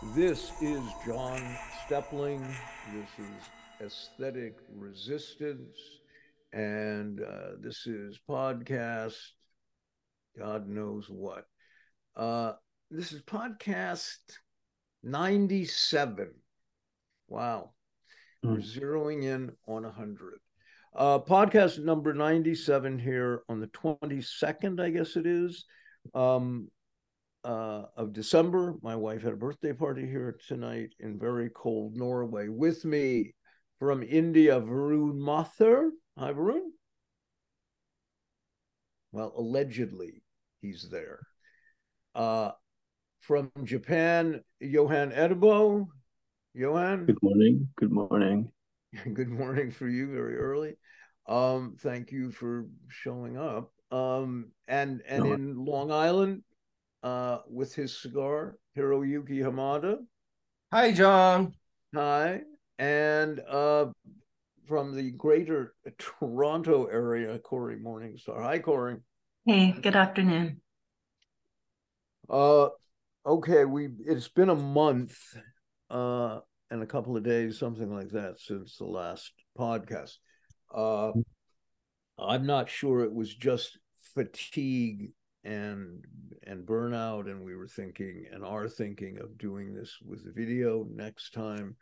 This is John Steppling. This is Aesthetic Resistance. And uh, this is podcast, God knows what. Uh, this is podcast 97. Wow. Mm. We're zeroing in on 100. Uh, podcast number 97 here on the 22nd, I guess it is. Um, uh, of December. My wife had a birthday party here tonight in very cold Norway. With me from India, Varun Mathur. Hi, Varun. Well, allegedly, he's there. Uh, from Japan, Johan Eddebo. Johan. Good morning. Good morning. Good morning for you, very early. Um, thank you for showing up. Um, and and no. in Long Island, uh, with his cigar, Hiroyuki Hamada. Hi, John. Hi. And uh, from the greater Toronto area, Cory Morningstar. Hi, Cory. Hey, good afternoon. Uh, okay, we it's been a month uh, and a couple of days, something like that, since the last podcast. Uh, I'm not sure it was just fatigue and and burnout and we were thinking and are thinking of doing this with the video next time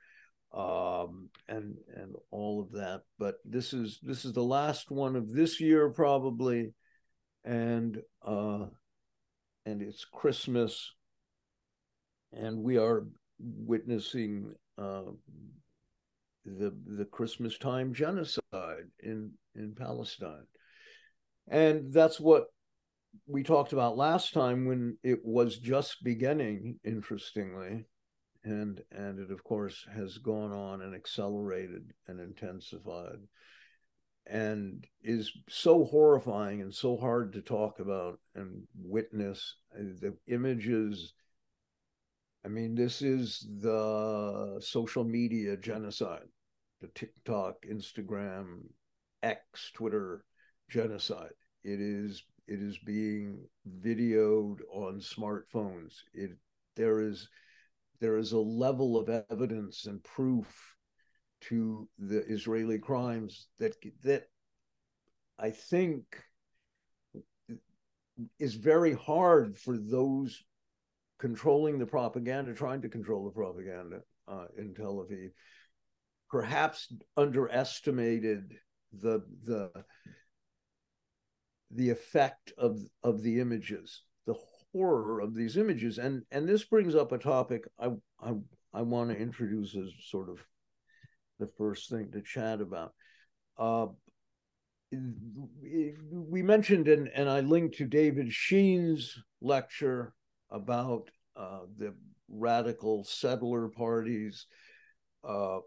um, and and all of that. But this is this is the last one of this year probably. And uh and it's christmas. And we are witnessing uh the the christmas time genocide in in palestine. And that's what we talked about last time when it was just beginning interestingly and and it of course has gone on and accelerated and intensified and is so horrifying and so hard to talk about and witness uh, the images. I mean this is the social media genocide the tiktok instagram x twitter genocide. It is it is being videoed on smartphones. It there is there is a level of evidence and proof to the Israeli crimes that that I think is very hard for those controlling the propaganda, trying to control the propaganda uh, in Tel Aviv, perhaps underestimated the the the effect of of the images, the horror of these images, and and this brings up a topic I I I want to introduce as sort of the first thing to chat about. Uh, we mentioned and and I linked to David Sheen's lecture about uh, the radical settler parties, uh,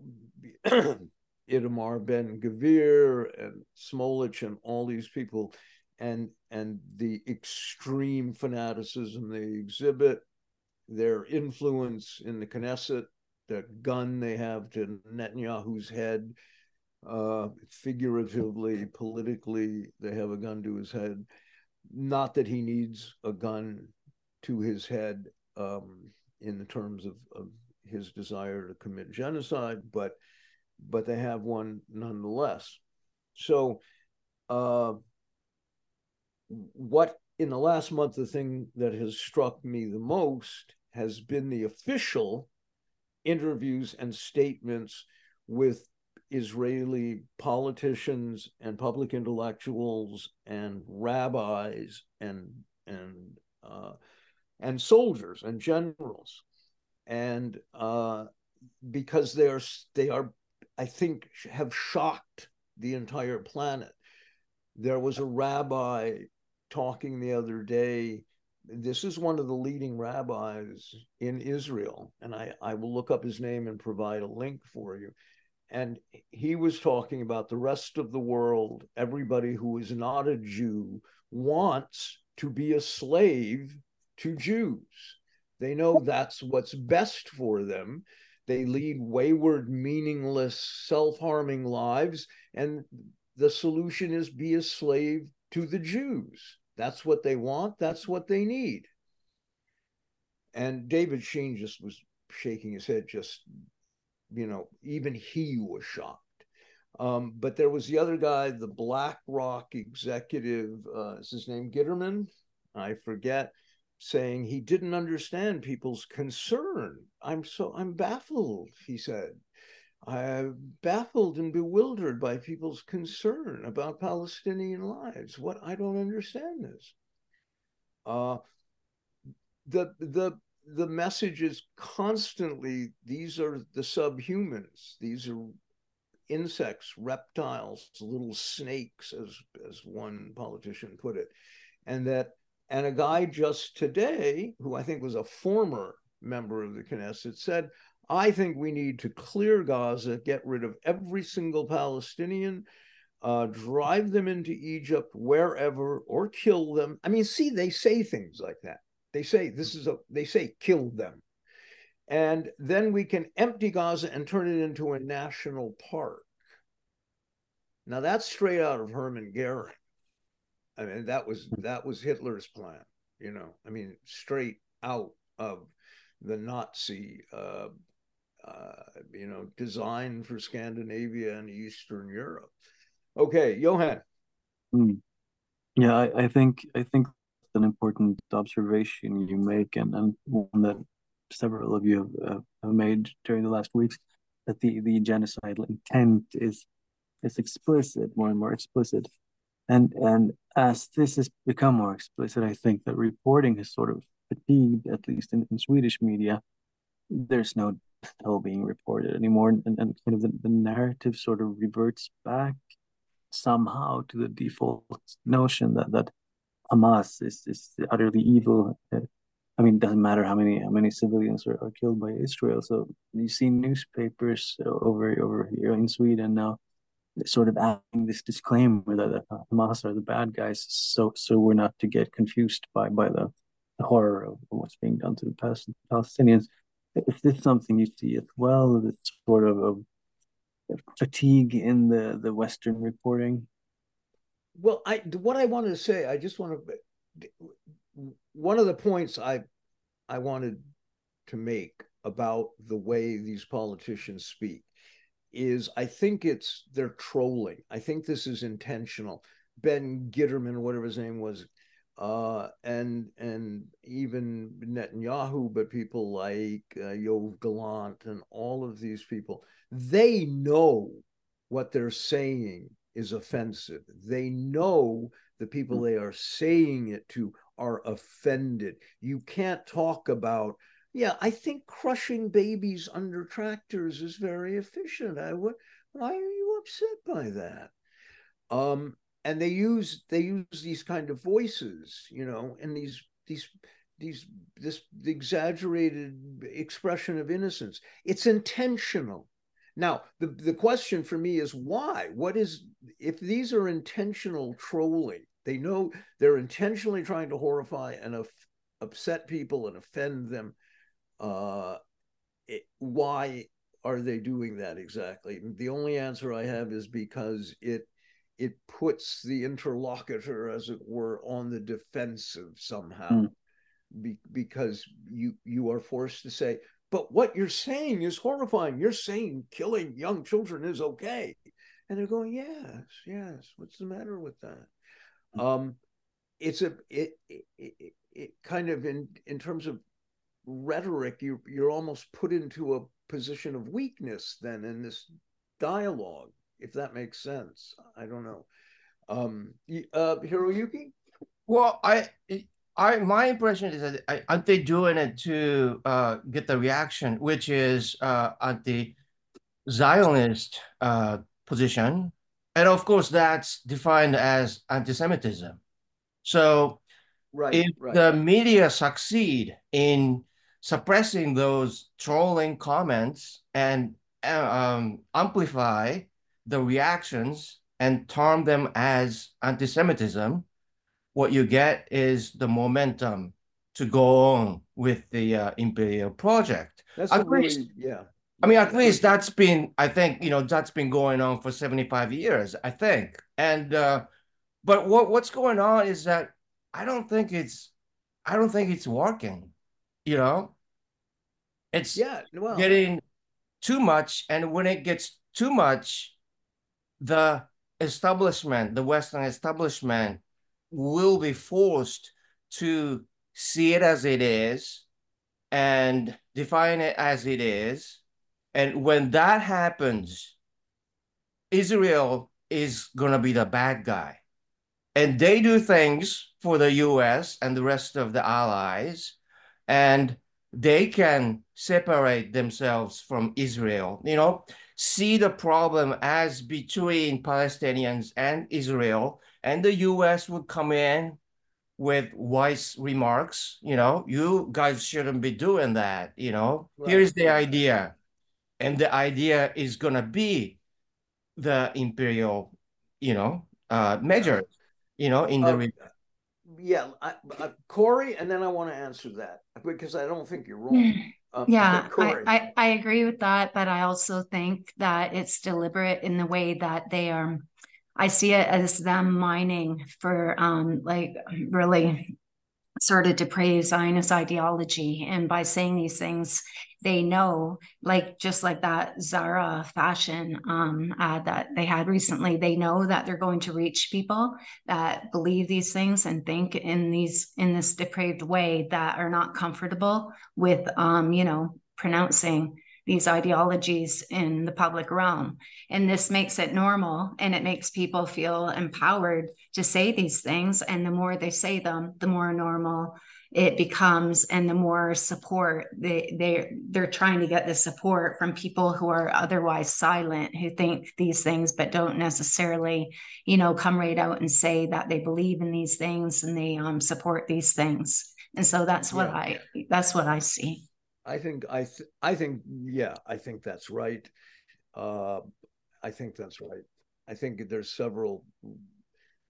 Itamar Ben Gvir and Smotrich and all these people and and the extreme fanaticism they exhibit, their influence in the Knesset, the gun they have to Netanyahu's head, uh, figuratively, politically, they have a gun to his head. Not that he needs a gun to his head um, in the terms of, of his desire to commit genocide, but but they have one nonetheless. So uh, what in the last month the thing that has struck me the most has been the official interviews and statements with Israeli politicians and public intellectuals and rabbis and and uh, and soldiers and generals, and uh, because they are they are I think have shocked the entire planet. There was a rabbi talking the other day. This is one of the leading rabbis in Israel, and I, I will look up his name and provide a link for you. And he was talking about the rest of the world, everybody who is not a Jew wants to be a slave to Jews. They know that's what's best for them. They lead wayward, meaningless, self harming lives. And the solution is be a slave to the Jews. That's what they want. That's what they need. And David Sheen just was shaking his head, just, you know, even he was shocked. Um, but there was the other guy, the BlackRock executive, uh, is his name Gitterman? I forget, saying he didn't understand people's concern. I'm so, I'm baffled, he said. I'm baffled and bewildered by people's concern about Palestinian lives. What I don't understand is Uh, the the the message is constantly these are the subhumans. These are insects, reptiles, little snakes, as as one politician put it, and that and a guy just today who I think was a former member of the Knesset said I think we need to clear Gaza, get rid of every single Palestinian, uh, drive them into Egypt, wherever, or kill them. I mean, see, they say things like that. They say this is a, they say kill them. And then we can empty Gaza and turn it into a national park. Now that's straight out of Hermann Goering. I mean, that was that was Hitler's plan, you know. I mean, straight out of the Nazi uh, uh, you know, designed for Scandinavia and Eastern Europe. Okay, Johan. Mm. Yeah, I, I, think I think an important observation you make, and, and one that several of you have, uh, have made during the last weeks, that the the genocidal intent is is explicit, more and more explicit, and and as this has become more explicit, I think that reporting has sort of fatigued, at least in, in Swedish media. There's no still being reported anymore and, and kind of the, the narrative sort of reverts back somehow to the default notion that that Hamas is is utterly evil. Uh, I mean, it doesn't matter how many how many civilians are, are killed by Israel. So you see newspapers over over here in Sweden now, sort of adding this disclaimer that Hamas are the bad guys, so so we're not to get confused by by the, the horror of what's being done to the Palestinians. Is this something you see as well? This sort of, of fatigue in the the Western reporting? Well, I what I wanted to say, I just want to one of the points I I wanted to make about the way these politicians speak is I think it's they're trolling. I think this is intentional. Ben Gitterman, whatever his name was, uh, and and even Netanyahu, but people like uh, Gallant and all of these people, they know what they're saying is offensive. They know the people hmm. they are saying it to are offended. You can't talk about, yeah, I think crushing babies under tractors is very efficient. I would. Why are you upset by that? Um, and they use they use these kind of voices you know and these these these this exaggerated expression of innocence. It's intentional. Now the, the question for me is why? What is if these are intentional trolling they know they're intentionally trying to horrify and upset people and offend them uh it, why are they doing that exactly? The only answer i have is because it it puts the interlocutor, as it were, on the defensive somehow, mm. Be, because you you are forced to say, but what you're saying is horrifying. You're saying killing young children is okay, and they're going, yes, yes. What's the matter with that? Mm. Um, it's a it, it, it, it kind of in in terms of rhetoric, you you're almost put into a position of weakness then in this dialogue if that makes sense. I don't know. Um, uh, Hiroyuki? Well, I, I, my impression is that aren't they doing it to uh, get the reaction, which is uh, anti-Zionist uh, position, and of course that's defined as anti-Semitism. So, right, if right. the media succeed in suppressing those trolling comments and uh, um, amplify the reactions and term them as anti-Semitism, what you get is the momentum to go on with the uh, imperial project. That's at really, least, yeah. I mean, at least that's been, I think, you know, that's been going on for 75 years, I think. And, uh, but what, what's going on is that I don't think it's, I don't think it's working, you know? It's yeah, well, getting too much, and when it gets too much, the establishment, the Western establishment, will be forced to see it as it is and define it as it is. And when that happens, Israel is going to be the bad guy. And they do things for the US and the rest of the allies, and they can separate themselves from Israel. You know, see the problem as between Palestinians and Israel, and the US would come in with wise remarks, you know, you guys shouldn't be doing that, you know. Right. Here's the idea. And the idea is to be the imperial, you know, uh, measures, you know, in the. Uh, yeah, I, I, Cory, and then I want to answer that because I don't think you're wrong. Um, yeah, I, I, I agree with that, but I also think that it's deliberate in the way that they are I see it as them mining for um, like really sort of depraved Zionist ideology. And by saying these things, they know, like just like that Zara fashion um, ad that they had recently, they know that they're going to reach people that believe these things and think in these in this depraved way that are not comfortable with, um, you know, pronouncing these ideologies in the public realm. And this makes it normal and it makes people feel empowered to say these things. And the more they say them, the more normal it becomes and the more support they they they're trying to get the support from people who are otherwise silent who think these things but don't necessarily you know come right out and say that they believe in these things and they um, support these things and so that's what yeah. i that's what i see I think I th- I think yeah, I think that's right. Uh, I think that's right. I think there's several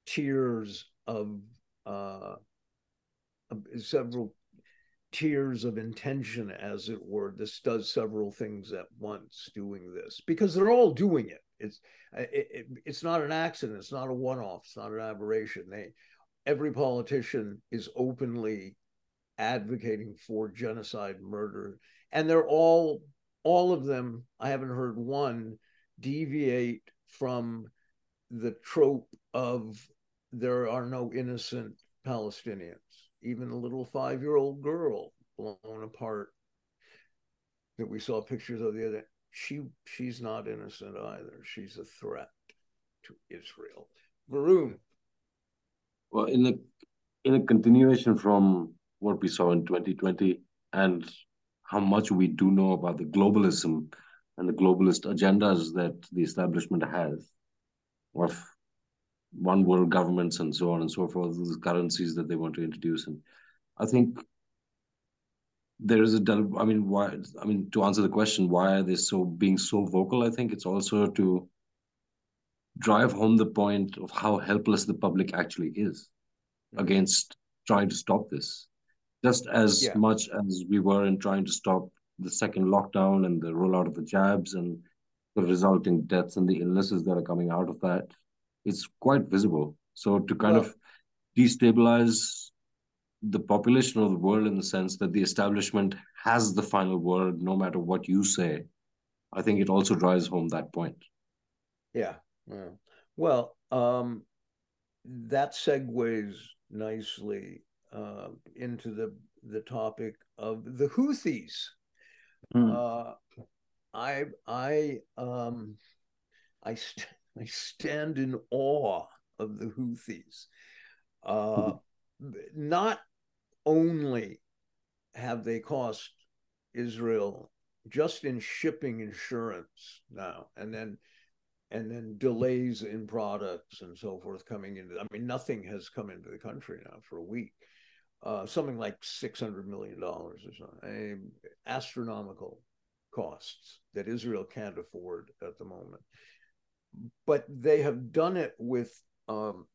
tiers of uh, several tiers of intention, as it were. This does several things at once, doing this because they're all doing it. It's it, it, it's not an accident. It's not a one-off. It's not an aberration. They every politician is openly advocating for genocide, murder, and they're all all of them. I haven't heard one deviate from the trope of there are no innocent Palestinians. Even a little five-year-old girl blown apart that we saw pictures of the other. She she's not innocent either. She's a threat to Israel. Varun. Well, in the in a continuation from what we saw in 2020 and how much we do know about the globalism and the globalist agendas that the establishment has of one world governments and so on and so forth, the currencies that they want to introduce. And I think there is a, I mean, why, I mean, to answer the question, why are they so being so vocal? I think it's also to drive home the point of how helpless the public actually is mm-hmm. against trying to stop this just as yeah. much as we were in trying to stop the second lockdown and the rollout of the jabs and the resulting deaths and the illnesses that are coming out of that, it's quite visible. So to kind well, of destabilize the population of the world in the sense that the establishment has the final word no matter what you say, I think it also drives home that point. Yeah. yeah. Well, um, that segues nicely uh, into the the topic of the Houthis. Mm. Uh, I I um I st- I stand in awe of the Houthis. Uh, mm. Not only have they cost Israel just in shipping insurance now, and then and then delays in products and so forth coming into. I mean, nothing has come into the country now for a week uh, something like six hundred million dollars or something, astronomical costs that Israel can't afford at the moment. But they have done it with um,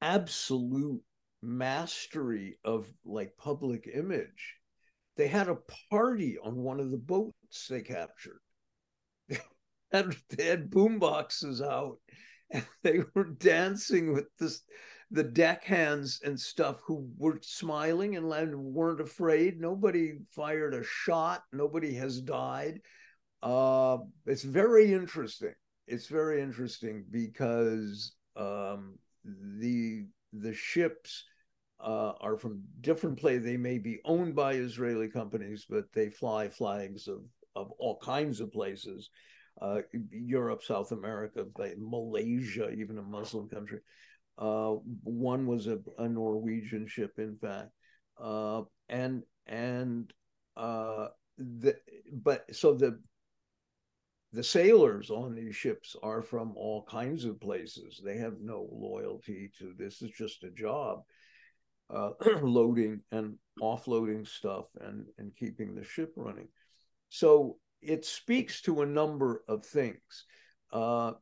absolute mastery of like public image. They had a party on one of the boats they captured. They had, they had boom boxes out and they were dancing with this the deckhands and stuff who were smiling and weren't afraid. Nobody fired a shot. Nobody has died. Uh, it's very interesting. It's very interesting because um, the the ships uh, are from different places. They may be owned by Israeli companies, but they fly flags of of all kinds of places. Uh, Europe, South America, Malaysia, even a Muslim country. Uh, one was a, a, Norwegian ship, in fact, uh, and and uh, the but so the the sailors on these ships are from all kinds of places. They have no loyalty to this. Is just a job, uh, loading and offloading stuff and and keeping the ship running. So it speaks to a number of things. Uh,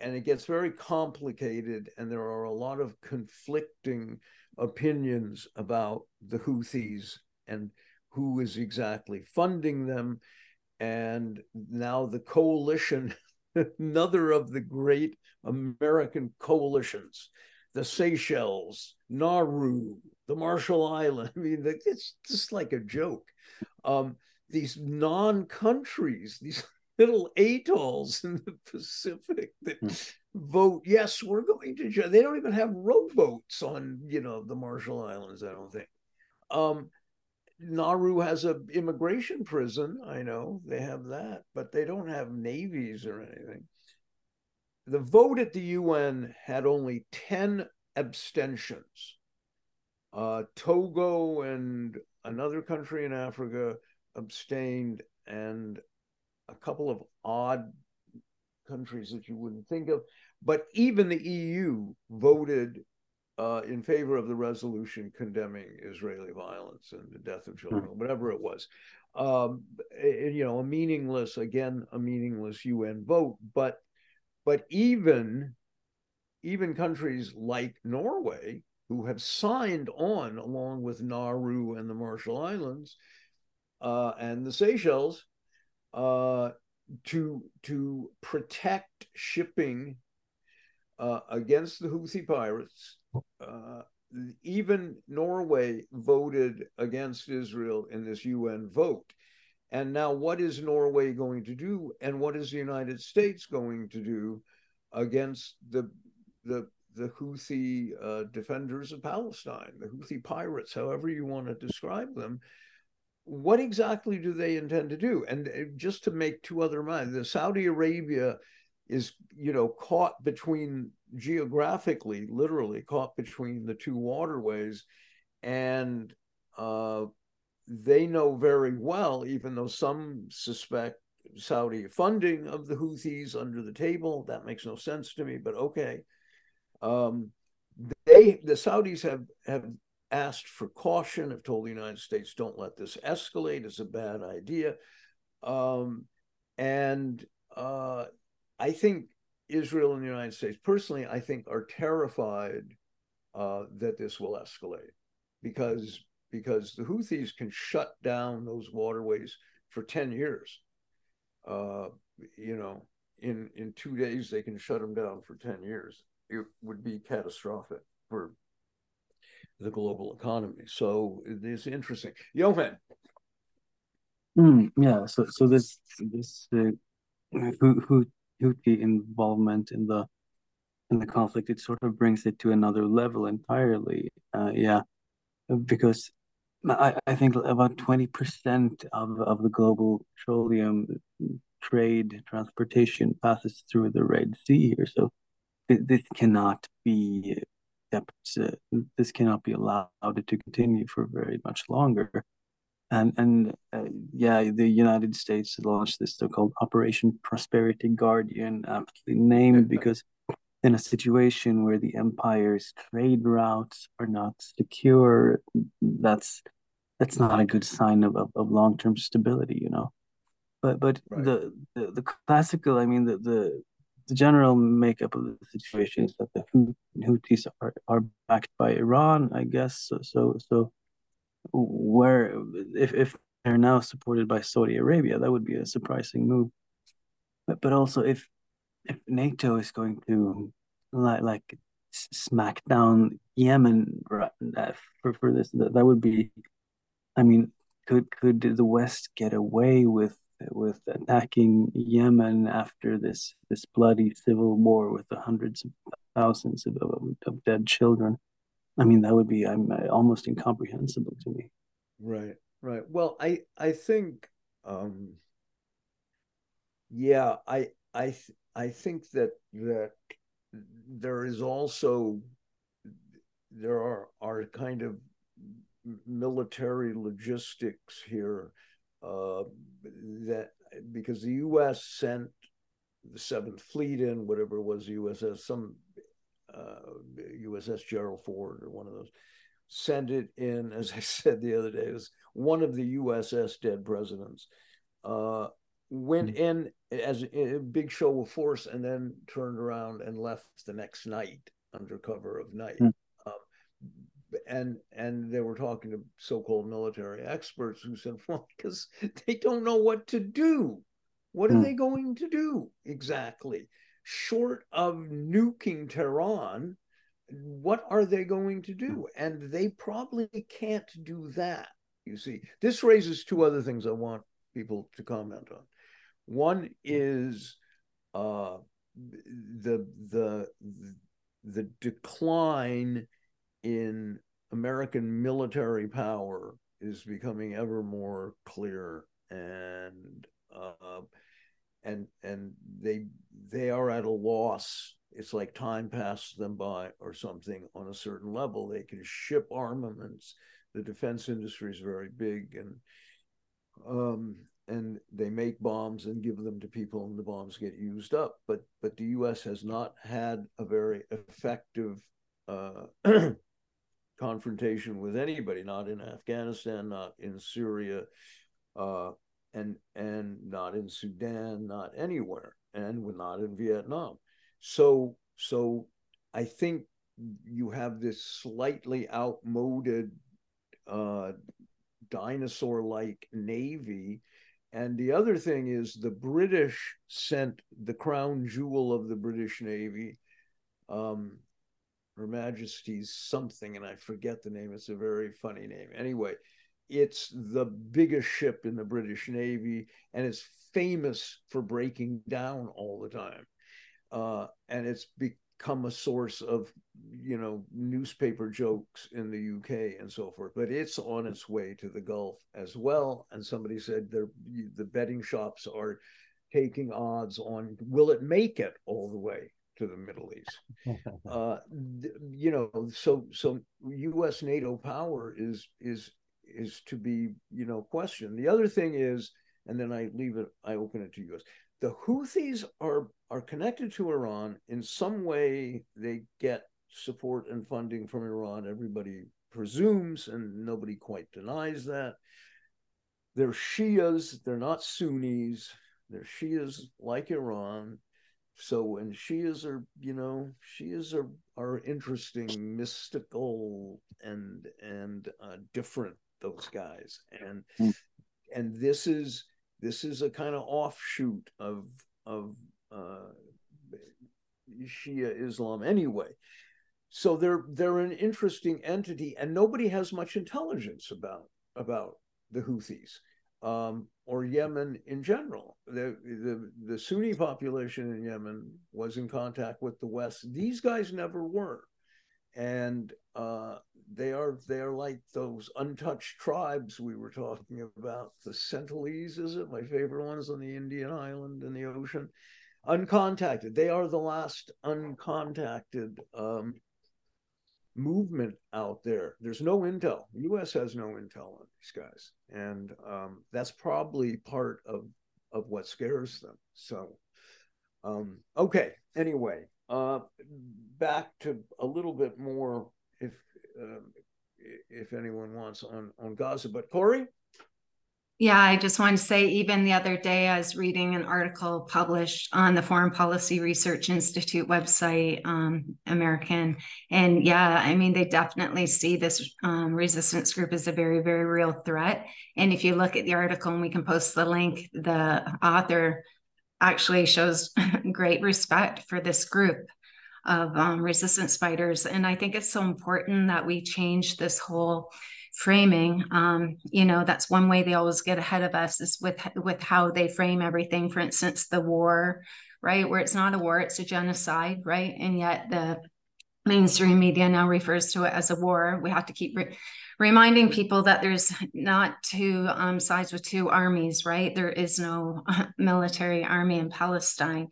and it gets very complicated, and there are a lot of conflicting opinions about the Houthis and who is exactly funding them. And now the coalition, another of the great American coalitions, the Seychelles, Nauru, the Marshall Islands. I mean, it's just like a joke. Um, these non-countries, these little atolls in the Pacific that hmm. vote yes, we're going to. They don't even have rowboats on you know the Marshall Islands. I don't think. Um, Nauru has a immigration prison. I know they have that, but they don't have navies or anything. The vote at the UN had only ten abstentions. Uh, Togo and another country in Africa abstained, and a couple of odd countries that you wouldn't think of. But even the EU voted uh, in favor of the resolution condemning Israeli violence and the death of children, mm-hmm. whatever it was. Um, it, you know, a meaningless, again, a meaningless UN vote. But but even even countries like Norway, who have signed on along with Nauru and the Marshall Islands, uh, and the Seychelles uh, to to protect shipping uh, against the Houthi pirates. Uh, even Norway voted against Israel in this UN vote. And now, what is Norway going to do, and what is the United States going to do against the the the Houthi uh, defenders of Palestine, the Houthi pirates, however you want to describe them? What exactly do they intend to do? And uh, just to make two other minds, the Saudi Arabia is, you know, caught between geographically, literally caught between the two waterways, and uh, they know very well, even though some suspect Saudi funding of the Houthis under the table. That makes no sense to me, but okay. Um, they the Saudis have have asked for caution, have told the United States, don't let this escalate, it's a bad idea. Um, and uh, I think Israel and the United States, personally, I think are terrified uh, that this will escalate because because the Houthis can shut down those waterways for 10 years. Uh, you know, in in two days they can shut them down for 10 years. It would be catastrophic for the global economy. So it's interesting. Johan. Mm, yeah. So so this this uh, Houthi involvement in the in the conflict it sort of brings it to another level entirely. Uh, yeah, because I, I think about 20% of, of the global petroleum trade transportation passes through the Red Sea here. So this cannot be kept uh, this cannot be allowed to continue for very much longer. And and uh, yeah the united states launched this so-called operation prosperity guardian aptly named because in a situation where the empire's trade routes are not secure that's that's not a good sign of, of, of long-term stability you know? But but right. the, the the classical i mean the the the general makeup of the situation is that the Houthis are, are backed by Iran, I guess. So, so, so where if, if they're now supported by Saudi Arabia, that would be a surprising move. But but also if if NATO is going to like like smack down Yemen uh, for for this. That, that would be, I mean, could could the West get away with with attacking Yemen after this this bloody civil war with the hundreds of thousands of, of, of dead children? I mean, that would be I'm almost incomprehensible to me. Right, right. Well, I I think, um, yeah, I I I think that that there is also there are are kind of military logistics here uh, that because the U.S. sent the Seventh Fleet in, whatever it was, USS some uh, USS Gerald Ford or one of those, sent it in. As I said the other day, it was one of the USS dead presidents. Uh, went mm-hmm. in as a big show of force and then turned around and left the next night under cover of night. And and they were talking to so-called military experts who said, well, because they don't know what to do. What are mm. they going to do exactly? Short of nuking Tehran, what are they going to do? And they probably can't do that. You see, this raises two other things I want people to comment on. One is uh, the the the decline in American military power is becoming ever more clear, and uh, and and they they are at a loss. It's like time passes them by or something on a certain level. They can ship armaments. The defense industry is very big, and um, and they make bombs and give them to people and the bombs get used up but but the US has not had a very effective uh, confrontation with anybody not in Afghanistan not in Syria uh, and and not in Sudan not anywhere and not in Vietnam. So so I think you have this slightly outmoded uh, dinosaur like navy. And the other thing is the British sent the crown jewel of the British Navy, um, Her Majesty's something, and I forget the name. It's a very funny name. Anyway, it's the biggest ship in the British Navy, and it's famous for breaking down all the time. Uh, and it's become a source of you know newspaper jokes in the UK and so forth but it's on its way to the Gulf as well and somebody said the betting shops are taking odds on will it make it all the way to the Middle East uh, you know so so US NATO power is is is to be you know questioned the other thing is and then I leave it I open it to you guys the Houthis are are connected to Iran in some way. They get support and funding from Iran. Everybody presumes, and nobody quite denies that. They're Shias. They're not Sunnis. They're Shias like Iran. So, and she is are, you know, she is are are interesting, mystical, and and uh, different. Those guys, and mm. and this is this is a kind of offshoot of of uh, Shia Islam anyway. So they're they're an interesting entity, and nobody has much intelligence about about the Houthis um, or Yemen in general. The, the the Sunni population in Yemen was in contact with the West. These guys never were, and uh, they are they are like those untouched tribes we were talking about. The Sentinelese, is it? My favorite ones on the Indian island in the ocean. Uncontacted. They are the last uncontacted um, movement out there. There's no intel. The U.S. has no intel on these guys, and um, that's probably part of of what scares them. So, um, okay. Anyway, uh, back to a little bit more if um, if anyone wants on on Gaza. But Cory. Yeah, I just wanted to say, even the other day, I was reading an article published on the Foreign Policy Research Institute website, um, American. And yeah, I mean, they definitely see this um, resistance group as a very, very real threat. And if you look at the article, and we can post the link, the author actually shows great respect for this group of um, resistance fighters. And I think it's so important that we change this whole framing. Um, you know, that's one way they always get ahead of us is with with how they frame everything. For instance, the war, right, where it's not a war, it's a genocide, right, and yet the mainstream media now refers to it as a war. We have to keep re- reminding people that there's not two um, sides with two armies, right? There is no military army in Palestine.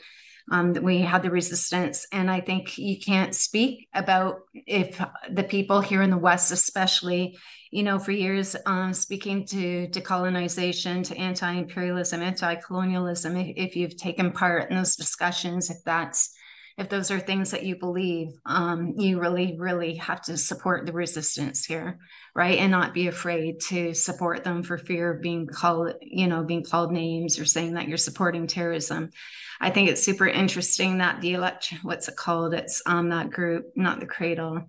Um, we had the resistance, and I think you can't speak about if the people here in the West, especially, you know, for years, um, speaking to decolonization, to anti-imperialism, anti-colonialism. If, if you've taken part in those discussions, if that's if those are things that you believe, um, you really, really have to support the resistance here, right? And not be afraid to support them for fear of being called, you know, being called names or saying that you're supporting terrorism. I think it's super interesting that the election, what's it called? It's um that group, not the cradle.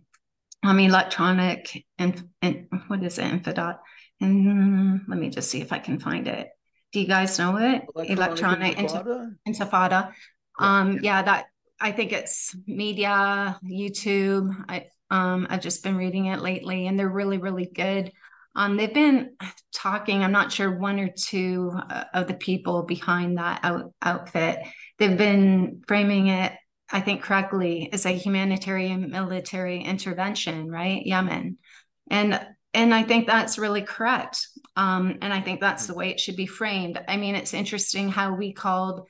Mean, electronic and and what is it, infidot? And let me just see if I can find it. Do you guys know it? Electronic, electronic intifada. intifada. Um, yeah, that I think it's media, YouTube. I um I've just been reading it lately, and they're really really good. Um, they've been talking. I'm not sure one or two uh, of the people behind that out, outfit. They've been framing it, I think, correctly as a humanitarian military intervention, right? Yemen, and and I think that's really correct. Um, and I think that's the way it should be framed. I mean, it's interesting how we called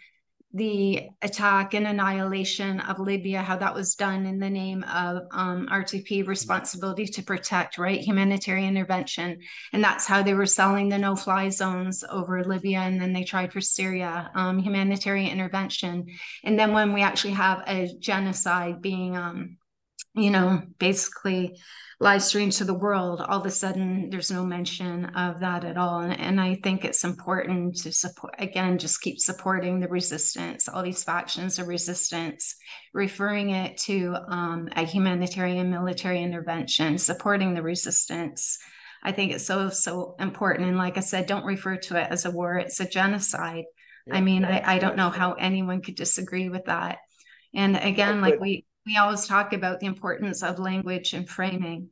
the attack and annihilation of Libya, how that was done in the name of um, RTP responsibility to protect, right? Humanitarian intervention. And that's how they were selling the no fly zones over Libya. And then they tried for Syria, um, humanitarian intervention. And then when we actually have a genocide being, um, you know, basically live streamed to the world, all of a sudden there's no mention of that at all. And, and I think it's important to support, again, just keep supporting the resistance, all these factions of resistance, referring it to um, a humanitarian military intervention, supporting the resistance. I think it's so, so important. And like I said, don't refer to it as a war, it's a genocide. I mean, I, I don't know how anyone could disagree with that. And again, like we we always talk about the importance of language and framing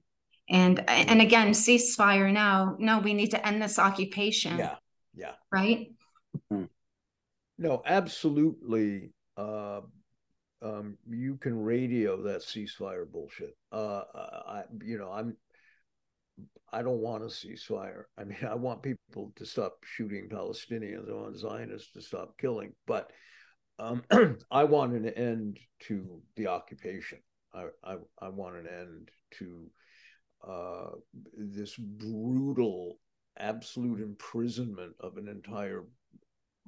and and again ceasefire now no we need to end this occupation yeah yeah right mm-hmm. no absolutely uh um you can radio that ceasefire bullshit uh i you know i'm I don't want a ceasefire. I mean, I want people to stop shooting Palestinians. I want Zionists to stop killing. But um, I want an end to the occupation. I, I, I want an end to uh, this brutal, absolute imprisonment of an entire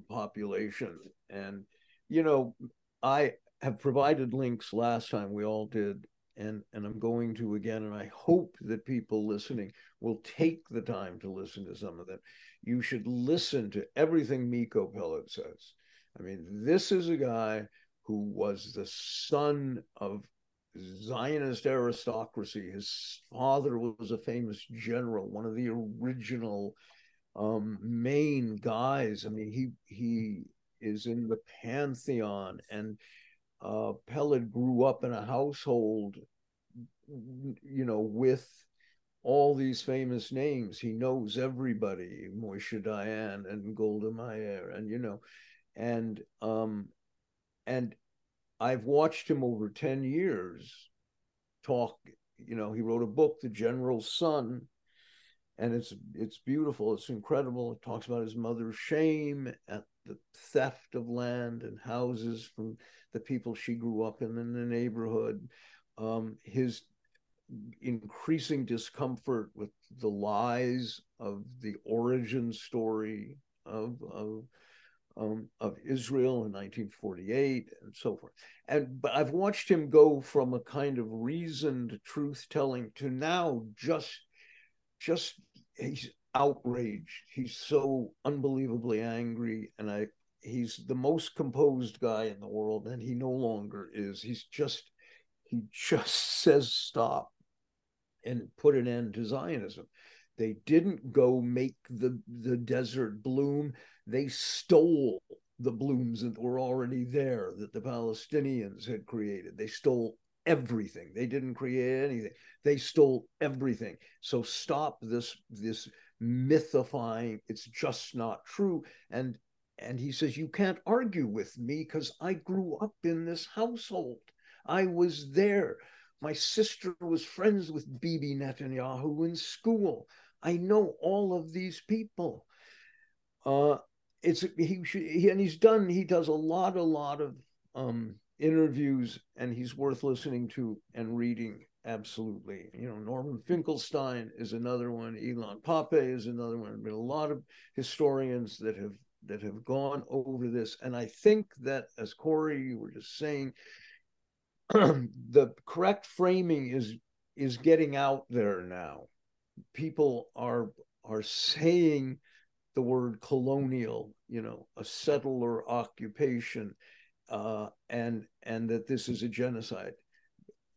population. And, you know, I have provided links last time we all did, and, and I'm going to again. And I hope that people listening will take the time to listen to some of them. You should listen to everything Miko Peled says. I mean, this is a guy who was the son of Zionist aristocracy. His father was a famous general, one of the original um, main guys. I mean, he he is in the pantheon, and uh, Peled grew up in a household, you know, with all these famous names. He knows everybody, Moshe Dayan and Golda Meir, and you know, and um, and I've watched him over 10 years talk. You know, he wrote a book, The General's Son, and it's it's beautiful. It's incredible. It talks about his mother's shame at the theft of land and houses from the people she grew up in in the neighborhood. Um, his increasing discomfort with the lies of the origin story of, of um, of Israel in 1948 and so forth. And but I've watched him go from a kind of reasoned truth telling to now just just he's outraged. He's so unbelievably angry, and I he's the most composed guy in the world, and he no longer is. He's just he just says stop and put an end to Zionism. They didn't go make the the desert bloom they stole the blooms that were already there that the Palestinians had created. They stole everything. They didn't create anything. They stole everything. So stop this this mythifying. It's just not true. And and he says you can't argue with me because I grew up in this household. I was there. My sister was friends with Bibi Netanyahu in school. I know all of these people. Uh, it's he, should he and he's done. He does a lot, a lot of um, interviews, and he's worth listening to and reading. Absolutely, you know Norman Finkelstein is another one. Ilan Pappé is another one. Been a lot of historians that have that have gone over this, and I think that as Cory you were just saying, the correct framing is is getting out there now. People are are saying the word colonial, you know, a settler occupation, uh, and and that this is a genocide.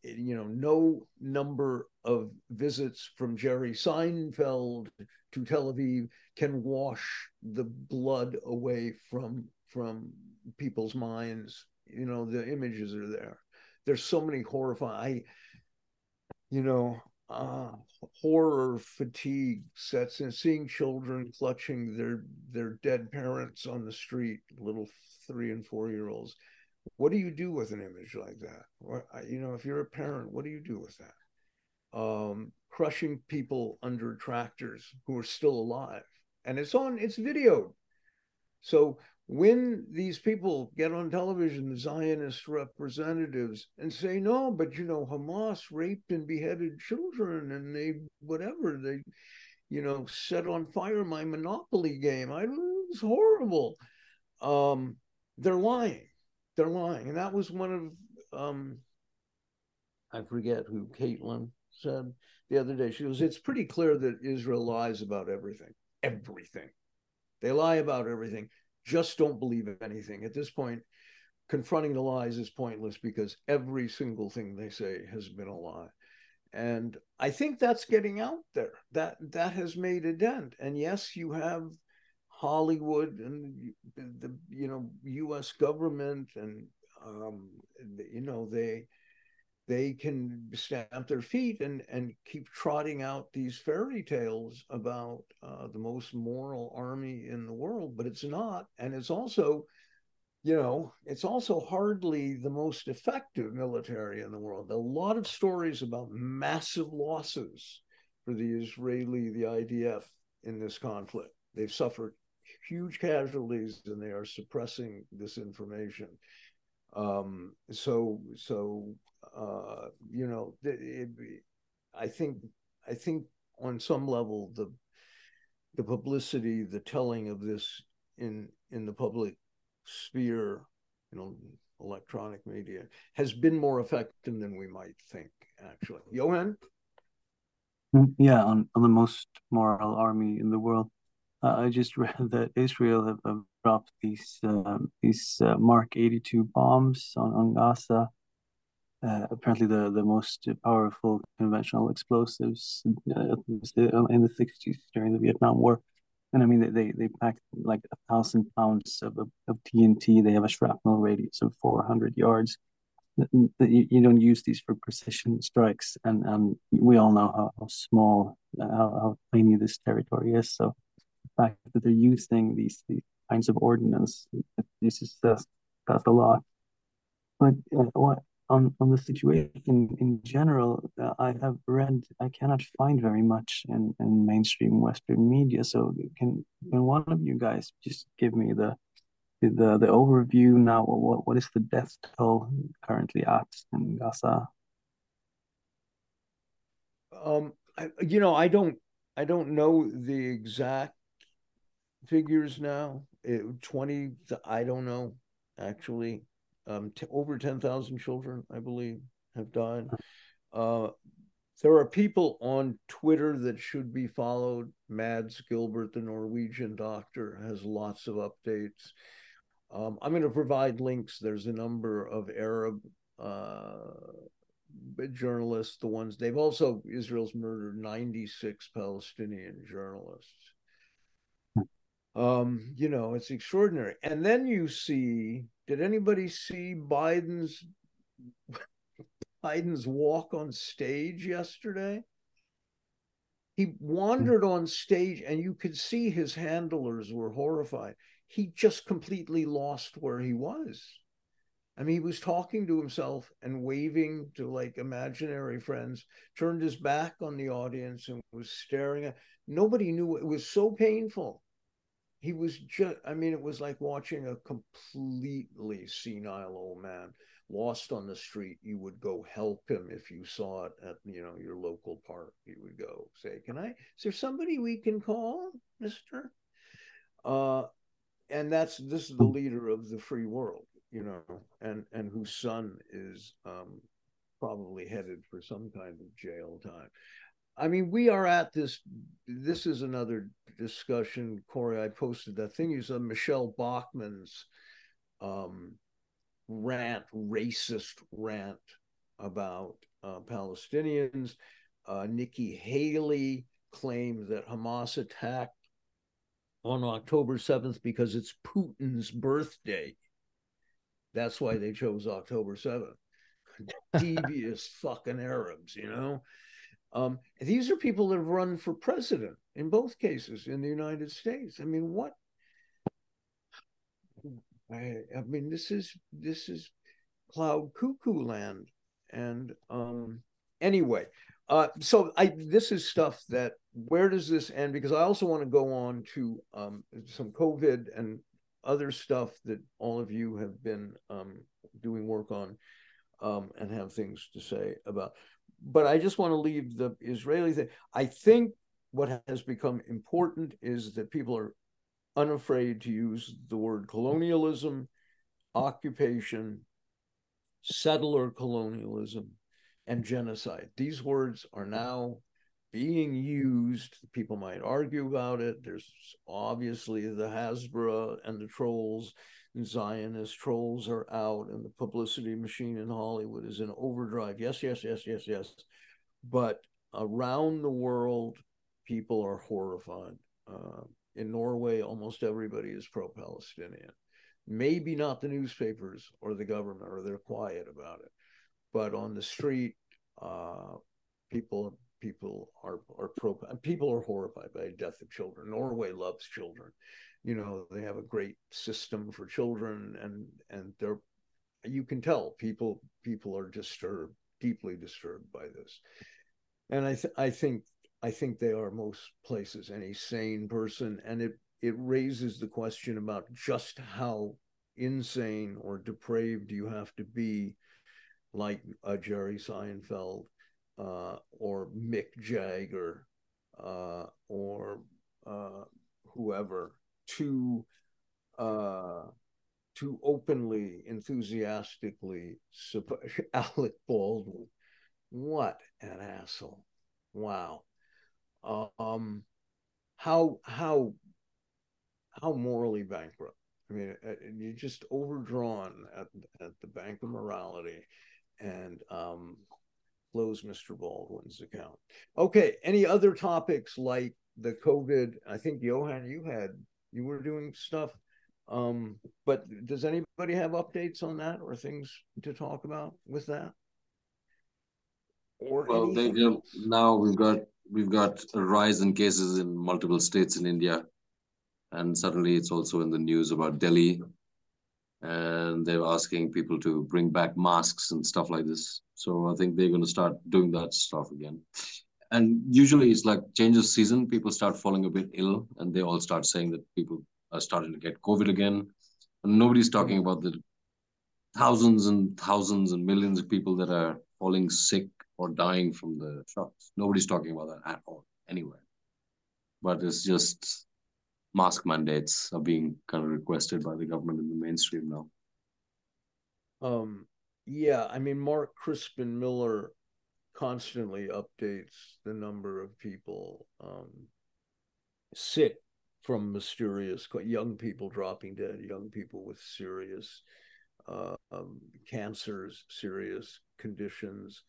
You know, no number of visits from Jerry Seinfeld to Tel Aviv can wash the blood away from from people's minds. You know, the images are there there's so many horrifying you know uh, horror fatigue sets in seeing children clutching their their dead parents on the street little three and four year olds. What do you do with an image like that? You know if you're a parent what do you do with that? Um, crushing people under tractors who are still alive. And it's on it's videoed. So when these people get on television, the Zionist representatives, and say, no, but you know, Hamas raped and beheaded children and they, whatever, they, you know, set on fire my Monopoly game. I, it was horrible. Um, they're lying. They're lying. And that was one of, um, I forget who Caitlin said the other day. She goes, it's pretty clear that Israel lies about everything. Everything. They lie about everything just don't believe anything. At this point, confronting the lies is pointless because every single thing they say has been a lie. And I think that's getting out there. That that has made a dent. And yes, you have Hollywood and the, you know U.S. government and um, you know they they can stamp their feet and and keep trotting out these fairy tales about uh, the most moral army in the world but it's not. And it's also you know it's also hardly the most effective military in the world. A lot of stories about massive losses for the israeli the idf in this conflict. They've suffered huge casualties and they are suppressing this information um, so so uh, you know, it, I think I think on some level the the publicity, the telling of this in in the public sphere, you know, electronic media has been more effective than we might think. Actually, Johan. Mm, yeah, on, on the most moral army in the world. Uh, I just read that Israel have, have dropped these uh, these uh, Mark 82 bombs on, on Gaza uh, apparently the, the most powerful conventional explosives uh, in the 60s during the Vietnam War. And I mean, they, they packed like a thousand pounds of, of, of, TNT. They have a shrapnel radius of 400 yards. You, you don't use these for precision strikes. And, and we all know how, how small, uh, how, how tiny this territory is. So the fact that they're using these, these kinds of ordinance. this is just, that's a lot. But uh, on on the situation in general, uh, I have read I cannot find very much in, in mainstream Western media. So can can one of you guys just give me the the the overview now? What what is the death toll currently at in Gaza? Um, I, you know, I don't I don't know the exact figures now. It, Twenty, I don't know actually um, t- over 10,000 children, I believe, have died. Uh, there are people on Twitter that should be followed. Mads Gilbert, the Norwegian doctor, has lots of updates. Um, I'm going to provide links. There's a number of Arab uh, journalists, the ones they've also, Israel's murdered 96 Palestinian journalists. Um, you know, it's extraordinary. And then you see did anybody see Biden's Biden's walk on stage yesterday? He wandered on stage and you could see his handlers were horrified. He just completely lost where he was. I mean, he was talking to himself and waving to like imaginary friends, turned his back on the audience and was staring at nobody knew it was so painful. He was just, I mean, it was like watching a completely senile old man lost on the street, you would go help him if you saw it at you know your local park. You would go say, "Can I? Is there somebody we can call, Mister?" Uh, and that's this is the leader of the free world, you know, and and whose son is um, probably headed for some kind of jail time. I mean, we are at this. This is another discussion, Cory. I posted that thing you said, Michele Bachmann's um, rant, racist rant about uh, Palestinians. Uh, Nikki Haley claimed that Hamas attacked on October 7th because it's Putin's birthday. That's why they chose October 7th. Devious fucking Arabs, you know? Um, these are people that have run for president in both cases in the United States. I mean, what I, I mean, this is this is cloud cuckoo land, and um, anyway, uh, so I this is stuff that where does this end? Because I also want to go on to um, some COVID and other stuff that all of you have been um, doing work on um, and have things to say about. But I just want to leave the Israeli thing. I think what has become important is that people are unafraid to use the word colonialism, occupation, settler colonialism, and genocide. These words are now being used. People might argue about it. There's obviously the Hasbara and the trolls. Zionist trolls are out, and the publicity machine in Hollywood is in overdrive. Yes, yes, yes, yes, yes. But around the world, people are horrified. Uh, in Norway, almost everybody is pro Palestinian. Maybe not the newspapers or the government, or they're quiet about it. But on the street, uh, people people are are pro people are horrified by the death of children. Norway loves children. You know, they have a great system for children and and they're you can tell people people are disturbed, deeply disturbed by this. And I th- I think I think they are most places any sane person, and it it raises the question about just how insane or depraved you have to be, like a Jerry Seinfeld uh, or Mick Jagger uh, or uh, whoever to uh, to openly, enthusiastically support Alec Baldwin. What an asshole! Wow um, how how how morally bankrupt. I mean, uh, you're just overdrawn at at the bank of morality, and um, close Mr. Baldwin's account. Okay, any other topics like the COVID? I think Johan, you had you were doing stuff. Um, but does anybody have updates on that or things to talk about with that? Or well, they, now we've got we've got a rise in cases in multiple states in India, and suddenly it's also in the news about Delhi, and they're asking people to bring back masks and stuff like this. So I think they're going to start doing that stuff again. And usually it's like change of season, people start falling a bit ill, and they all start saying that people are starting to get COVID again. And nobody's talking about the thousands and thousands and millions of people that are falling sick or dying from the shots. Nobody's talking about that at all anywhere. But it's just mask mandates are being kind of requested by the government in the mainstream now. Um, yeah, I mean, Mark Crispin Miller constantly updates the number of people um, sick from mysterious young people dropping dead, young people with serious uh, um, cancers, serious conditions.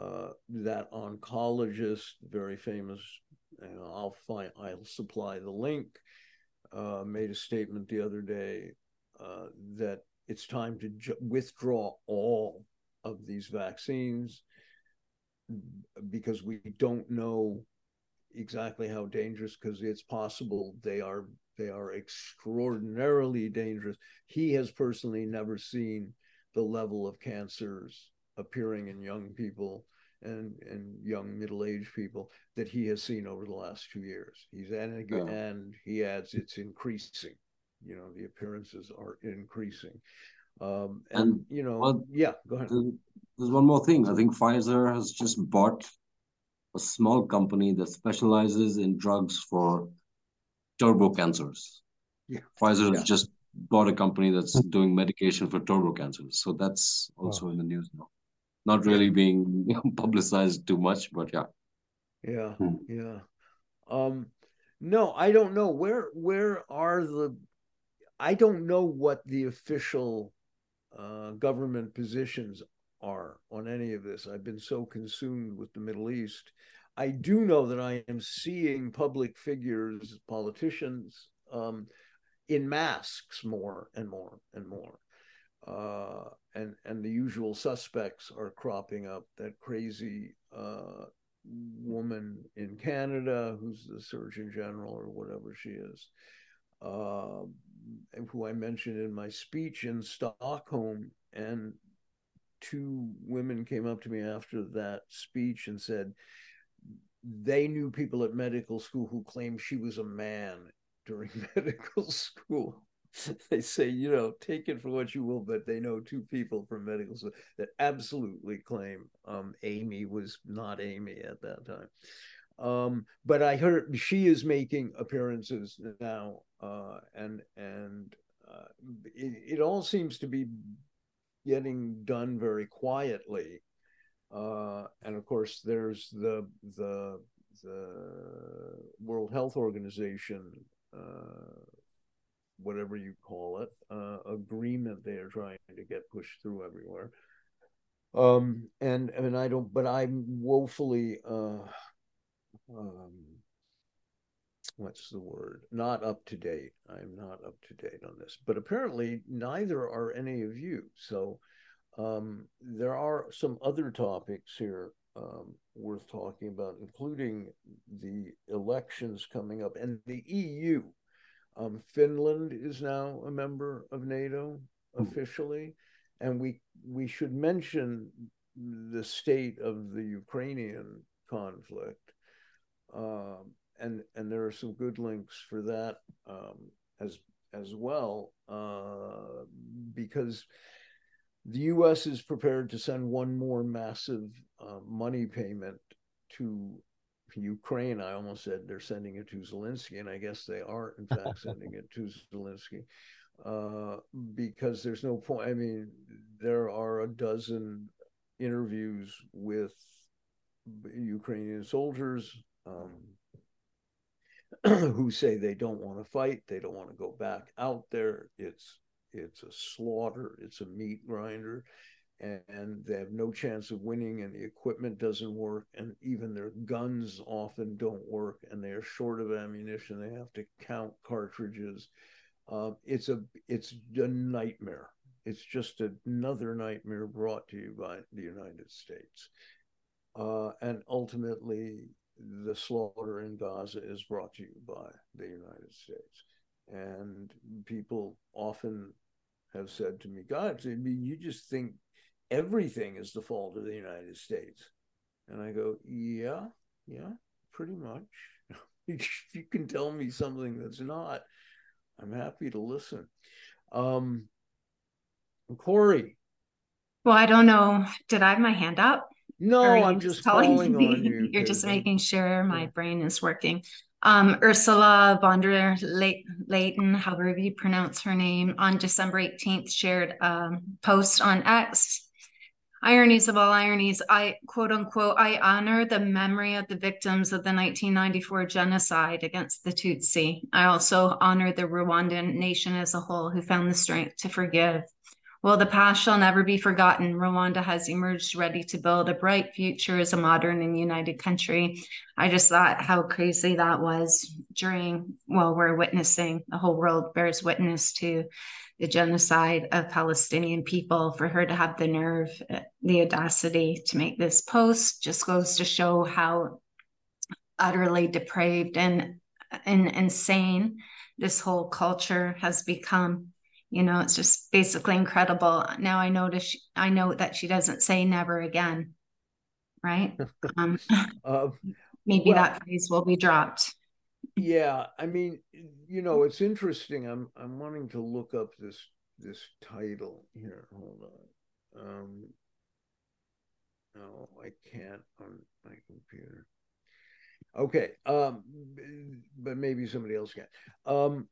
Uh, that oncologist, very famous, and I'll find I'll supply the link, uh, made a statement the other day uh, that it's time to ju- withdraw all of these vaccines because we don't know exactly how dangerous because it's possible they are they are extraordinarily dangerous. He has personally never seen the level of cancers appearing in young people and and young middle-aged people that he has seen over the last two years. He's and, and he adds it's increasing. You know the appearances are increasing um and, and you know well, yeah go ahead. there's one more thing. I think pfizer has just bought a small company that specializes in drugs for turbo cancers. Yeah. Pfizer yeah. just bought a company that's doing medication for turbo cancers. So that's also wow. in the news now. Not really being publicized too much but yeah. Yeah hmm. yeah. Um no i don't know. Where where are the I don't know what the official uh, government positions are on any of this. I've been so consumed with the Middle East. I do know that I am seeing public figures, politicians, um, in masks more and more and more. Uh, and and the usual suspects are cropping up. That crazy uh, woman in Canada, who's the Surgeon General or whatever she is, uh, who I mentioned in my speech in Stockholm, and two women came up to me after that speech and said they knew people at medical school who claimed she was a man during medical school. they say, you know, take it for what you will, but they know two people from medical school that absolutely claim um, Amy was not Amy at that time. Um, but I heard she is making appearances now, uh, and and uh, it, it, all seems to be getting done very quietly. Uh, and of course, there's the the the World Health Organization, uh, whatever you call it, uh, agreement they are trying to get pushed through everywhere. Um, and and I don't, but I'm woefully um, what's the word? Not up to date. I'm not up to date on this, but apparently neither are any of you. So um, there are some other topics here um, worth talking about, including the elections coming up and the EU. Um, Finland is now a member of NATO hmm. officially, and we we should mention the state of the Ukrainian conflict um, and and there are some good links for that um, as as well uh, because the U.S. is prepared to send one more massive uh, money payment to Ukraine. I almost said they're sending it to Zelensky, and I guess they are in fact sending it to Zelensky uh, because there's no point. I mean, there are a dozen interviews with Ukrainian soldiers um, who say they don't want to fight, they don't want to go back out there. It's it's a slaughter, it's a meat grinder, and, and they have no chance of winning, and the equipment doesn't work, and even their guns often don't work, and they are short of ammunition. They have to count cartridges. Um, it's a it's a nightmare. It's just another nightmare brought to you by the United States. Uh, and ultimately, the slaughter in Gaza is brought to you by the United States. And people often have said to me, God, I mean, you just think everything is the fault of the United States. And I go, yeah, yeah, pretty much. you can tell me something that's not, I'm happy to listen. Um, Cory. Well, I don't know. Did I have my hand up? No, I'm just me? on you. You're just making sure my brain is working. Um, Ursula von der Leyen, however you pronounce her name, on December 18th shared a post on X. Ironies of all ironies, I quote unquote, I honor the memory of the victims of the 1994 genocide against the Tutsi. I also honor the Rwandan nation as a whole who found the strength to forgive. Well, the past shall never be forgotten. Rwanda has emerged ready to build a bright future as a modern and united country. I just thought how crazy that was during, well, we're witnessing, the whole world bears witness to the genocide of Palestinian people. For her to have the nerve, the audacity to make this post just goes to show how utterly depraved and, and insane this whole culture has become you know it's just basically incredible. Now i notice i know that she doesn't say never again right? Um, uh, maybe well, that phrase will be dropped. Yeah i mean you know it's interesting. I'm i'm wanting to look up this this title here. Hold on. Um no i can't on my computer. Okay um but maybe somebody else can. Um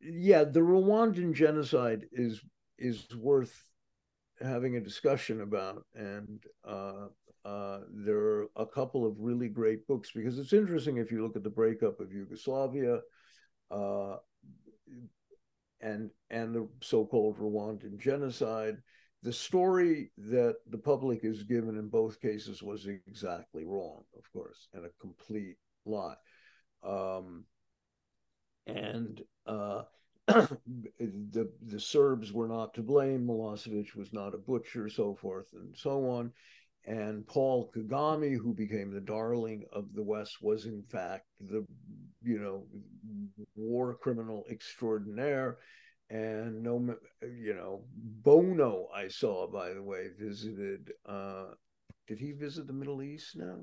yeah, the Rwandan genocide is is worth having a discussion about, and uh, uh, there are a couple of really great books because it's interesting if you look at the breakup of Yugoslavia, uh, and and the so-called Rwandan genocide. The story that the public is given in both cases was exactly wrong, of course, and a complete lie. Um, and uh, the the Serbs were not to blame. Milosevic was not a butcher, so forth and so on. And Paul Kagame, who became the darling of the West, was in fact the you know war criminal extraordinaire. And no, you know, Bono, I saw by the way, visited. Uh, did he visit the Middle East now?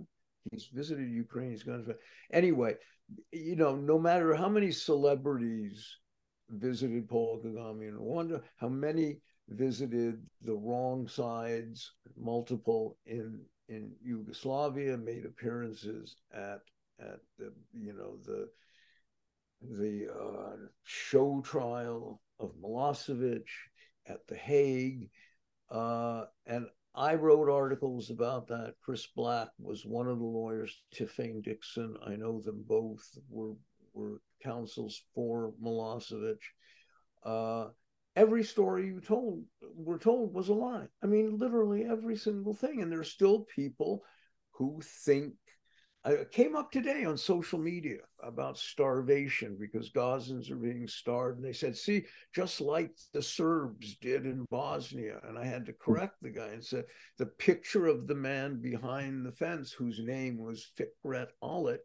He's visited Ukraine. He's gone. Anyway, you know, no matter how many celebrities visited Paul Kagame in Rwanda, how many visited the wrong sides, multiple in in Yugoslavia, made appearances at at the you know the the uh, show trial of Milosevic at The Hague, uh, and I wrote articles about that. Chris Black was one of the lawyers. Tiphaine Dickson, I know them both, were were counsels for Milosevic. Uh, every story you told, were told, was a lie. I mean, literally every single thing. And there's still people who think I came up today on social media about starvation because Gazans are being starved. And they said, see, just like the Serbs did in Bosnia. And I had to correct the guy and said, the picture of the man behind the fence, whose name was Fikret Alic,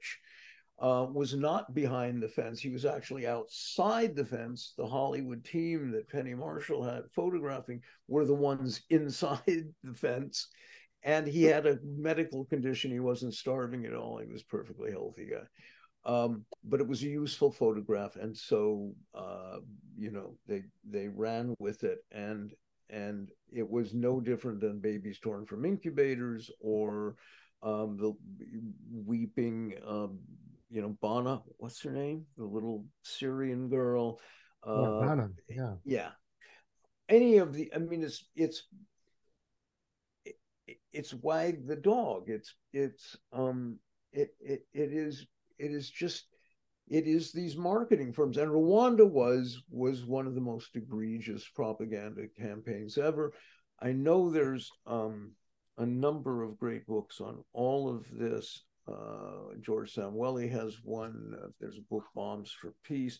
uh, was not behind the fence. He was actually outside the fence. The Hollywood team that Penny Marshall had photographing were the ones inside the fence and he had a medical condition. He wasn't starving at all. He was perfectly healthy guy. Um, but it was a useful photograph, and so uh, you know they they ran with it, and and it was no different than babies torn from incubators or um, the weeping, um, you know, Bana, what's her name, the little Syrian girl. Uh, yeah, Bana, yeah, yeah. Any of the, I mean, it's it's it's wag the dog. It's it's um it it it is it is just it is these marketing firms and Rwanda was was one of the most egregious propaganda campaigns ever. I know there's um a number of great books on all of this. Uh, George Szamuely has one. Uh, there's a book, Bombs for Peace,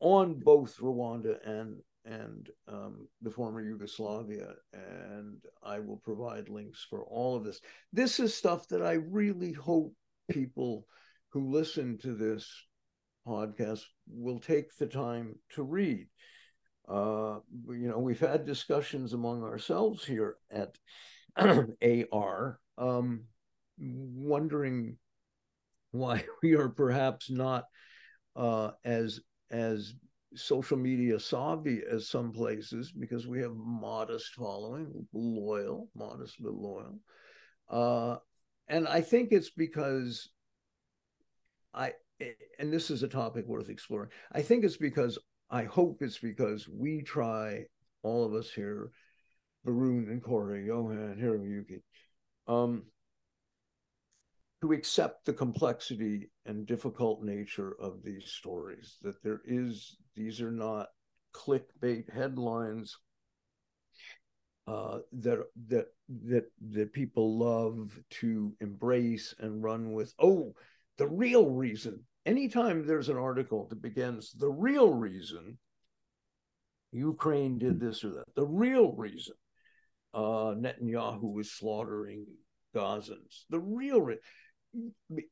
on both Rwanda and and um, the former Yugoslavia. And I will provide links for all of this. This is stuff that I really hope people who listen to this podcast will take the time to read. Uh, you know, we've had discussions among ourselves here at AR, um, wondering why we are perhaps not uh, as as social media savvy as some places because we have modest following, loyal, modest but loyal. Uh, and I think it's because I, and this is a topic worth exploring. I think it's because I hope it's because we try, all of us here, Varun and Cory, Johan, Hiroyuki, um, to accept the complexity and difficult nature of these stories, that there is, these are not clickbait headlines uh, that that that that people love to embrace and run with. Oh, the real reason anytime there's an article that begins the real reason Ukraine did this or that, the real reason uh, Netanyahu was slaughtering Gazans, the real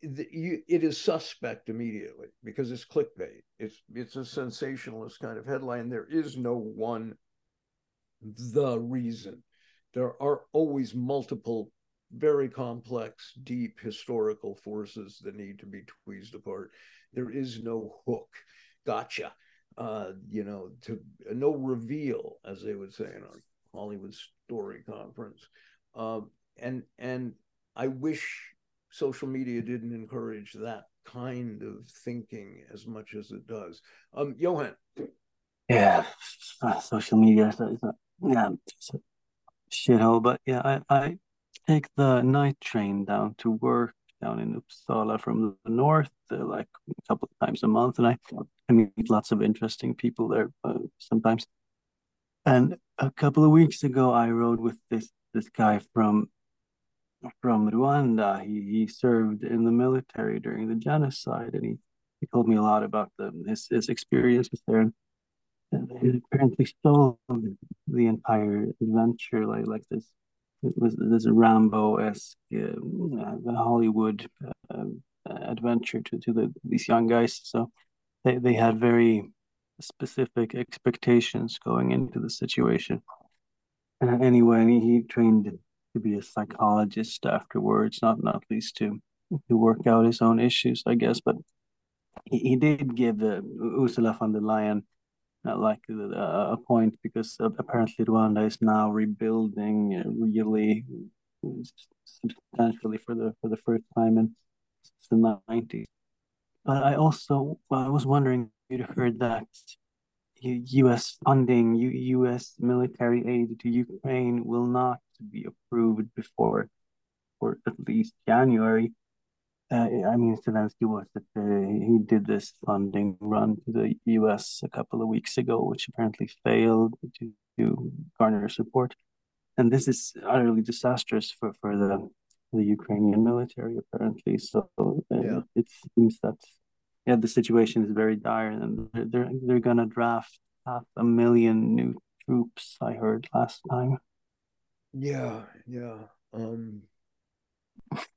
reason it is suspect immediately because it's clickbait. It's it's a sensationalist kind of headline. There is no one the reason. There are always multiple very complex, deep historical forces that need to be tweezed apart. There is no hook, gotcha, uh, you know, to no reveal, as they would say in our Hollywood story conference. Um, and and I wish social media didn't encourage that kind of thinking as much as it does. Um, Johan. Yeah, uh, social media is a, yeah, shithole. But yeah, I, I take the night train down to work down in Uppsala from the north, uh, like a couple of times a month, and I, I meet lots of interesting people there uh, sometimes. And a couple of weeks ago, I rode with this this guy from from Rwanda. He he served in the military during the genocide, and he, he told me a lot about the, his his experiences there. And, and apparently stole the entire adventure, like like this. It was this Rambo esque uh, Hollywood uh, adventure to to the these young guys. So they they had very specific expectations going into the situation. Uh, anyway, he trained to be a psychologist afterwards, not not least to to work out his own issues, I guess. But he, he did give uh, Ursula von der Leyen uh, like uh, a point because apparently Rwanda is now rebuilding uh, really substantially for the for the first time in the nineties. But I also I was wondering if you'd heard that U.S. funding, U- U.S. military aid to Ukraine will not be approved before, or at least January. Uh, I mean, Zelensky was that uh, he did this funding run to the U.S. a couple of weeks ago, which apparently failed to, to garner support, and this is utterly disastrous for for the the Ukrainian military apparently. So uh, yeah. it seems that yeah, the situation is very dire, and they're they're, they're gonna draft half a million new troops. I heard last time. Yeah, yeah. Um,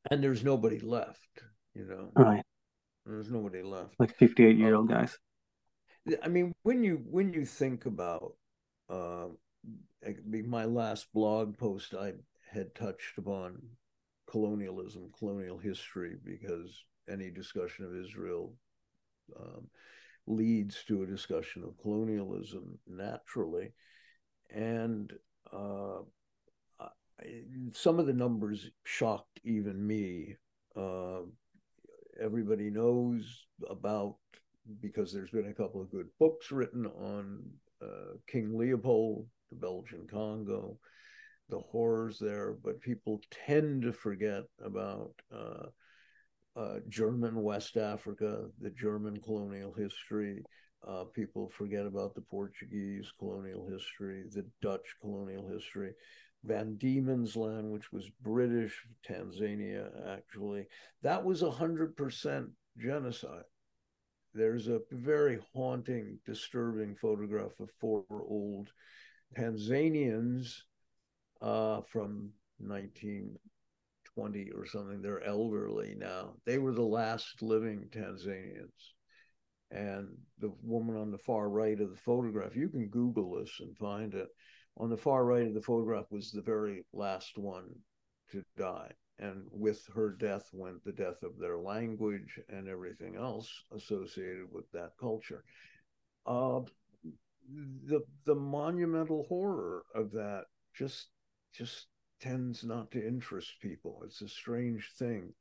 and there's nobody left, you know. Right. There's nobody left. Like 58 year old um, guys. I mean, when you when you think about uh, be my last blog post, I had touched upon colonialism, colonial history, because any discussion of Israel um, leads to a discussion of colonialism naturally, and uh, some of the numbers shocked even me. Uh, everybody knows about because there's been a couple of good books written on uh, King Leopold, the Belgian Congo, the horrors there, but people tend to forget about uh, German West Africa, the German colonial history. Uh, people forget about the Portuguese colonial history, the Dutch colonial history. Van Diemen's Land, which was British Tanzania, actually, that was 100% genocide. There's a very haunting, disturbing photograph of four old Tanzanians uh, from 1920 or something. They're elderly now. They were the last living Tanzanians. And the woman on the far right of the photograph, you can Google this and find it on the far right of the photograph was the very last one to die. And with her death went the death of their language and everything else associated with that culture. Uh, the the monumental horror of that just just tends not to interest people. It's a strange thing.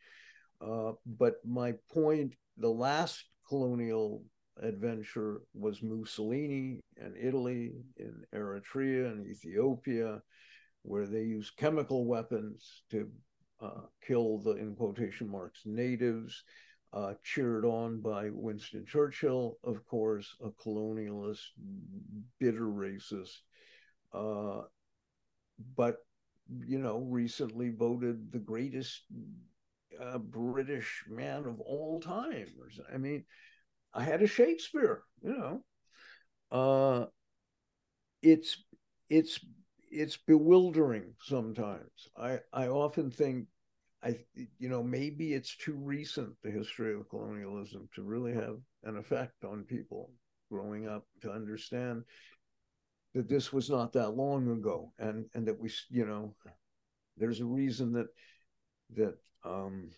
Uh, but my point, the last colonial adventure was Mussolini and Italy in Eritrea and Ethiopia, where they used chemical weapons to uh, kill the, in quotation marks, natives, uh, cheered on by Winston Churchill, of course, a colonialist, bitter racist, uh, but, you know, recently voted the greatest a British man of all time. I mean, I had a Shakespeare, you know. Uh, it's it's it's bewildering sometimes. I I often think I you know maybe it's too recent the history of colonialism to really have an effect on people growing up to understand that this was not that long ago and and that we you know there's a reason that that um,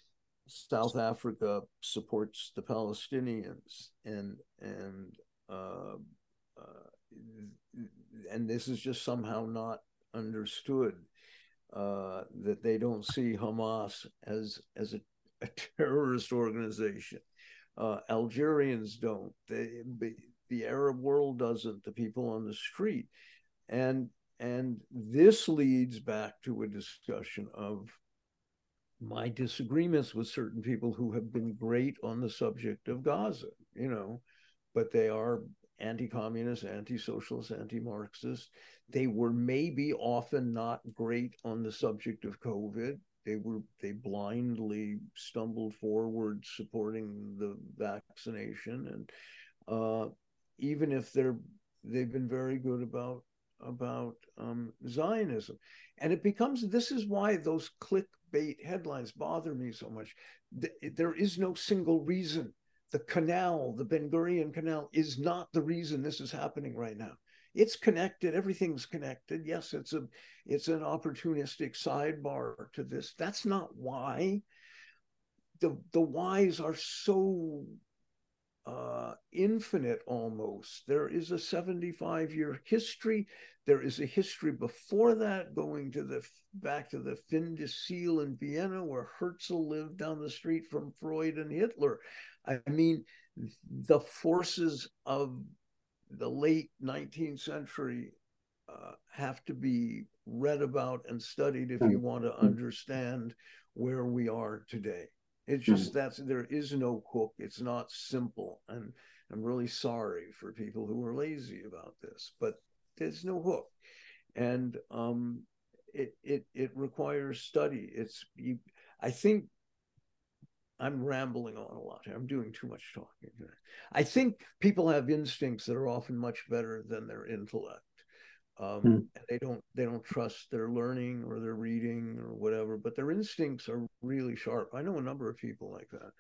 South Africa supports the Palestinians and and uh, uh, and this is just somehow not understood uh, that they don't see Hamas as as a, a terrorist organization. Uh, Algerians don't. They, the Arab world doesn't. The people on the street, and and this leads back to a discussion of my disagreements with certain people who have been great on the subject of Gaza. You know, but they are anti-communist, anti-socialist, anti-Marxist. They were maybe often not great on the subject of COVID. They were they blindly stumbled forward supporting the vaccination, and uh, even if they're they've been very good about about um, Zionism, and it becomes this is why those clickbait headlines bother me so much. There is no single reason the canal, the Ben Gurion Canal, is not the reason this is happening right now. It's connected. Everything's connected. Yes, it's a it's an opportunistic sidebar to this. That's not why. The the whys are so uh, infinite almost. There is a 75 year history. There is a history before that going to the back to the Fin de Siècle in Vienna, where Herzl lived down the street from Freud and Hitler. I mean, the forces of the late 19th century uh, have to be read about and studied if you mm. want to understand where we are today. It's mm. just that there is no hook. It's not simple, and I'm really sorry for people who are lazy about this, but there's no hook, and um, it it it requires study. It's you, I think I'm rambling on a lot. Here. I'm doing too much talking. I think people have instincts that are often much better than their intellect. Um, mm. They don't they don't trust their learning or their reading or whatever, but their instincts are really sharp. I know a number of people like that,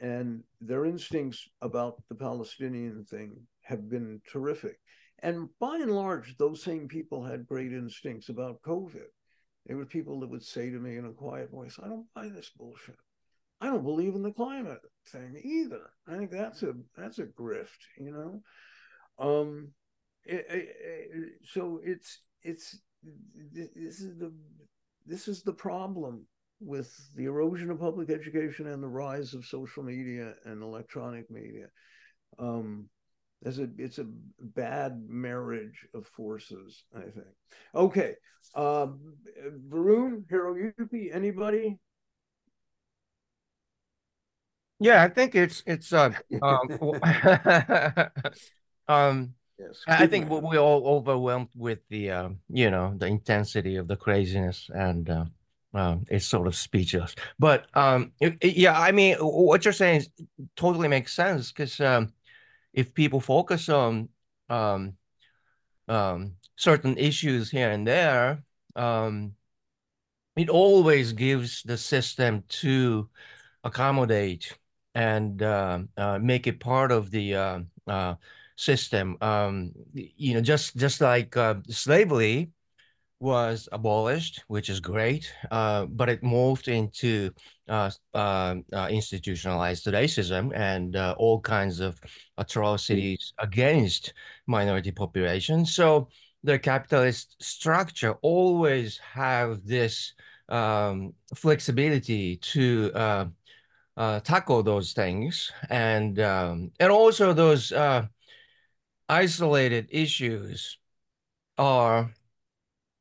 and their instincts about the Palestinian thing have been terrific. And by and large, those same people had great instincts about COVID. They were people that would say to me in a quiet voice, "I don't buy this bullshit." I don't believe in the climate thing either. I think that's a that's a grift, you know. Um, it, it, it, so it's it's this is the this is the problem with the erosion of public education and the rise of social media and electronic media. Um, there's a it's a bad marriage of forces, I think. Okay, um, Varun, Hiroyuki, anybody? Yeah, I think it's it's uh, um, um yes, I think man. we're all overwhelmed with the uh, you know the intensity of the craziness and uh, uh, it's sort of speechless. But um, it, it, yeah, I mean, what you're saying totally makes sense because um, if people focus on um, um, certain issues here and there, um, it always gives the system to accommodate and uh, uh, make it part of the uh, uh system. Um, you know, just just like uh, slavery was abolished, which is great, uh, but it moved into institutionalized racism and all kinds of atrocities against minority populations. So the capitalist structure always have this um, flexibility to uh, tackle those things and um, and also those uh, isolated issues are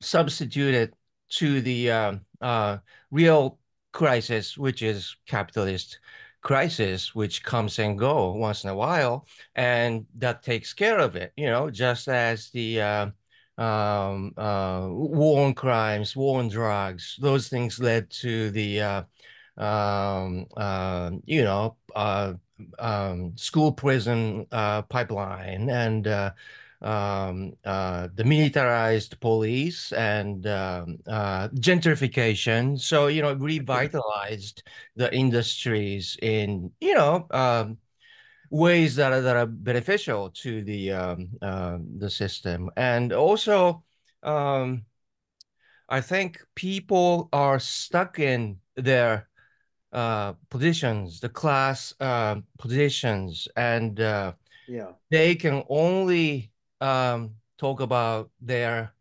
substituted to the uh, uh, real crisis, which is capitalist crisis, which comes and go once in a while, and that takes care of it. You know, just as the uh, um, uh, war on crimes, war on drugs, those things led to the uh, um, uh, you know, uh, um, school prison uh, pipeline and uh, um, uh, the militarized police and um, uh, gentrification. So, you know, revitalized the industries in, you know, um, ways that are, that are beneficial to the um, uh, the system. And also, um, I think people are stuck in their uh, positions, the class uh, positions, and uh, yeah, they can only um, talk about their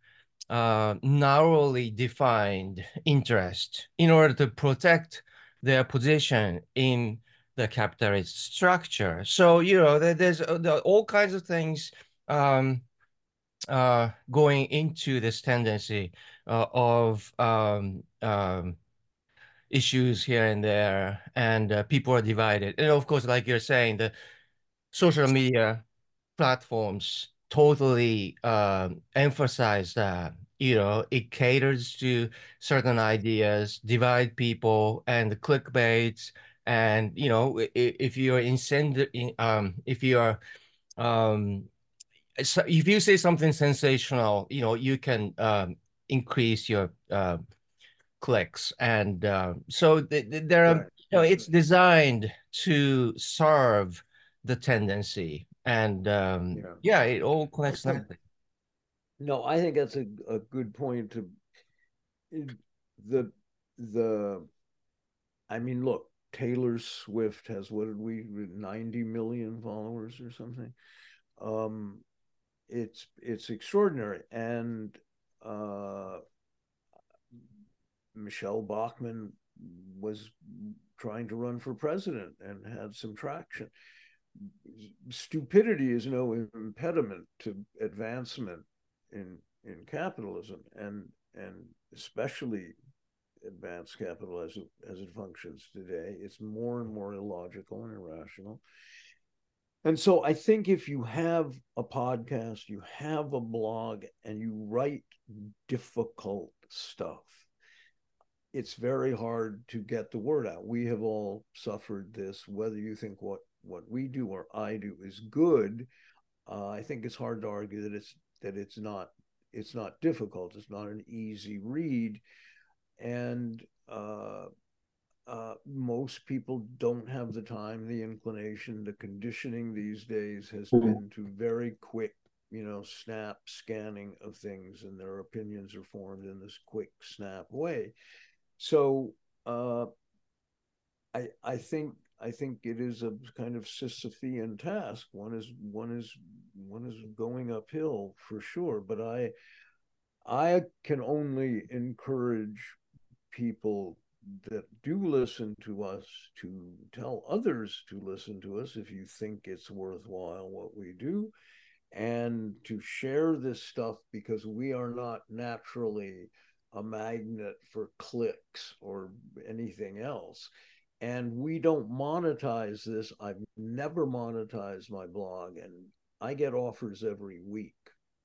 uh, narrowly defined interest in order to protect their position in the capitalist structure. So you know, there's uh, all kinds of things um, uh, going into this tendency uh, of um, um, issues here and there, and uh, people are divided. And of course, like you're saying, the social media platforms totally uh, emphasize that. You know, it caters to certain ideas, divide people, and the clickbaits. And you know, if, you're incend, um, if you are, um, so if you say something sensational, you know, you can um, increase your uh, clicks. And uh, so th- th- there are, you know, it's designed to serve the tendency. And um, yeah. yeah, it all connects nicely. No, I think that's a, a good point to the the I mean, look, Taylor Swift has what did we 90 million followers or something. Um it's it's extraordinary and uh Michele Bachmann was trying to run for president and had some traction. Stupidity is no impediment to advancement in in capitalism and and especially advanced capital as it, as it functions today. It's more and more illogical and irrational. And so I think if you have a podcast, you have a blog, and you write difficult stuff, it's very hard to get the word out. We have all suffered this, whether you think what what we do or I do is good. Uh, I think it's hard to argue that it's that it's not it's not difficult. It's not an easy read, and uh, uh, most people don't have the time, the inclination, the conditioning these days has mm-hmm. been to very quick, you know, snap scanning of things, and their opinions are formed in this quick snap way. So uh, I I think I think it is a kind of Sisyphean task. One is one is one is going uphill for sure. But I I can only encourage people that do listen to us to tell others to listen to us if you think it's worthwhile what we do and to share this stuff because we are not naturally a magnet for clicks or anything else. And we don't monetize this. I've never monetized my blog, and I get offers every week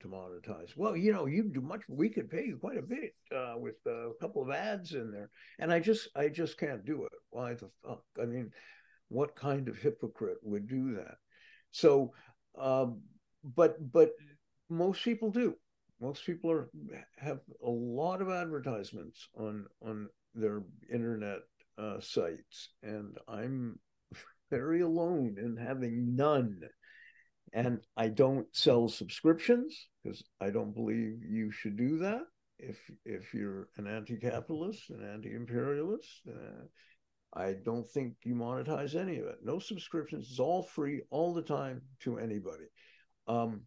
to monetize. Well, you know, you do much. We could pay you quite a bit uh, with a couple of ads in there, and I just, I just can't do it. Why the fuck? I mean, what kind of hypocrite would do that? So, um, but but most people do most people are have a lot of advertisements on on their internet uh, sites, and I'm very alone in having none. And I don't sell subscriptions because I don't believe you should do that. If if you're an anti-capitalist, an anti-imperialist, uh, I don't think you monetize any of it. No subscriptions. It's all free all the time to anybody. Um,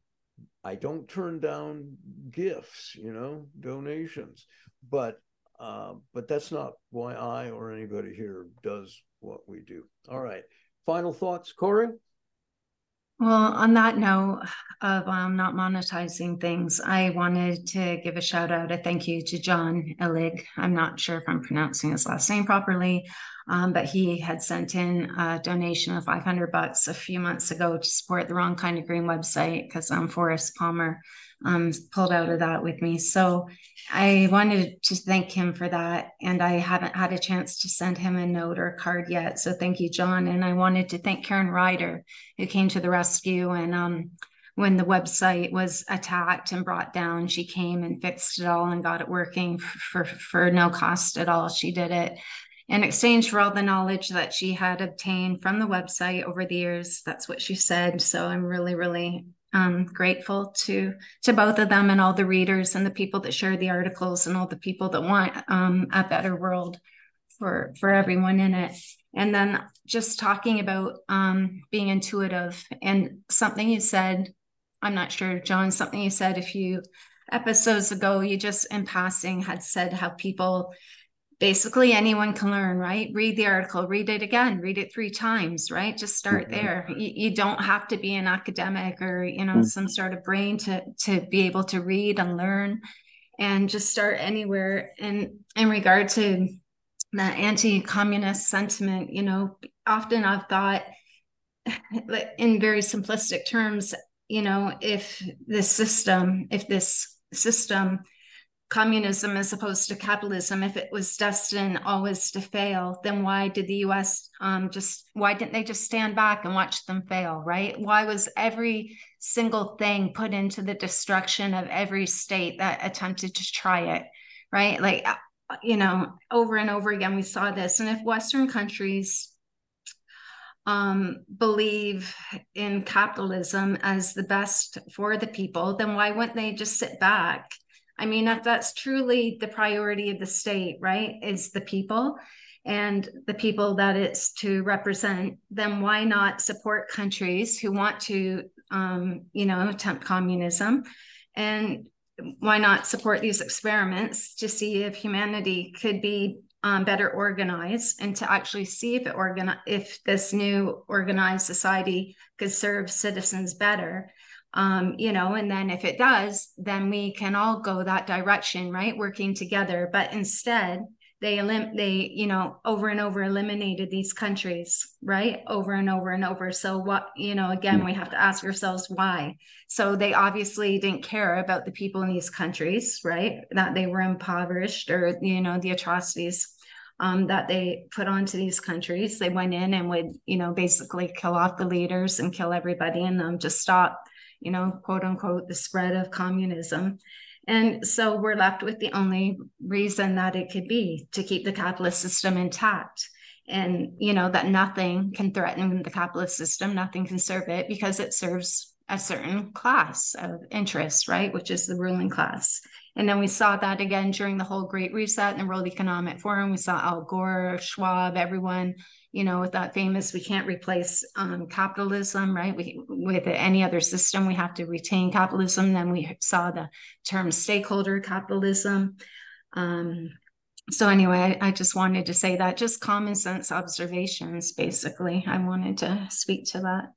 I don't turn down gifts, you know, donations, but uh, but that's not why I or anybody here does what we do. All right. Final thoughts, Cory? Well, on that note of um, not monetizing things, I wanted to give a shout out, a thank you to John Illig. I'm not sure if I'm pronouncing his last name properly. Um, but he had sent in a donation of 500 bucks a few months ago to support the Wrong Kind of Green website because um, Forrest Palmer um, pulled out of that with me. So I wanted to thank him for that. And I haven't had a chance to send him a note or a card yet. So thank you, John. And I wanted to thank Karen Ryder, who came to the rescue. And um, when the website was attacked and brought down, she came and fixed it all and got it working for, for, for no cost at all. She did it in exchange for all the knowledge that she had obtained from the website over the years. That's what she said. So I'm really, really um, grateful to to both of them and all the readers and the people that share the articles and all the people that want um, a better world for for everyone in it. And then just talking about um, being intuitive and something you said, I'm not sure, John, something you said a few episodes ago, you just in passing had said how people basically anyone can learn right? Read the article read it again read it three times right? Just start there. You, you, don't have to be an academic or you know mm-hmm. some sort of brain to to be able to read and learn and just start anywhere. And in regard to the anti-communist sentiment you know often i've thought in very simplistic terms you know if this system if this system communism as opposed to capitalism if it was destined always to fail then why did the us um, just why didn't they just stand back and watch them fail right? Why was every single thing put into the destruction of every state that attempted to try it right? Like uh, you know over and over again we saw this. And if western countries um, believe in capitalism as the best for the people then why wouldn't they just sit back I mean, if that's truly the priority of the state, right, is the people and the people that it's to represent, then why not support countries who want to, um, you know, attempt communism? And why not support these experiments to see if humanity could be um, better organized and to actually see if it organ if this new organized society could serve citizens better um, you know, and then if it does, then we can all go that direction, right? Working together. But instead, they elim- they you know over and over eliminated these countries right? Over and over and over. So what you know again we have to ask ourselves why. So they obviously didn't care about the people in these countries right? That they were impoverished or you know the atrocities um, that they put onto these countries. They went in and would you know basically kill off the leaders and kill everybody in them to stop you know, quote unquote, the spread of communism. And so we're left with the only reason that it could be to keep the capitalist system intact. And, you know, that nothing can threaten the capitalist system, nothing can serve it because it serves a certain class of interest, right? Which is the ruling class. And then we saw that again during the whole Great Reset and the World Economic Forum. We saw Al Gore, Schwab, everyone you know, with that famous, we can't replace um, capitalism, right? We, with any other system, we have to retain capitalism. Then we saw the term stakeholder capitalism. Um, so anyway, I, I, just wanted to say that just common sense observations, basically. I wanted to speak to that.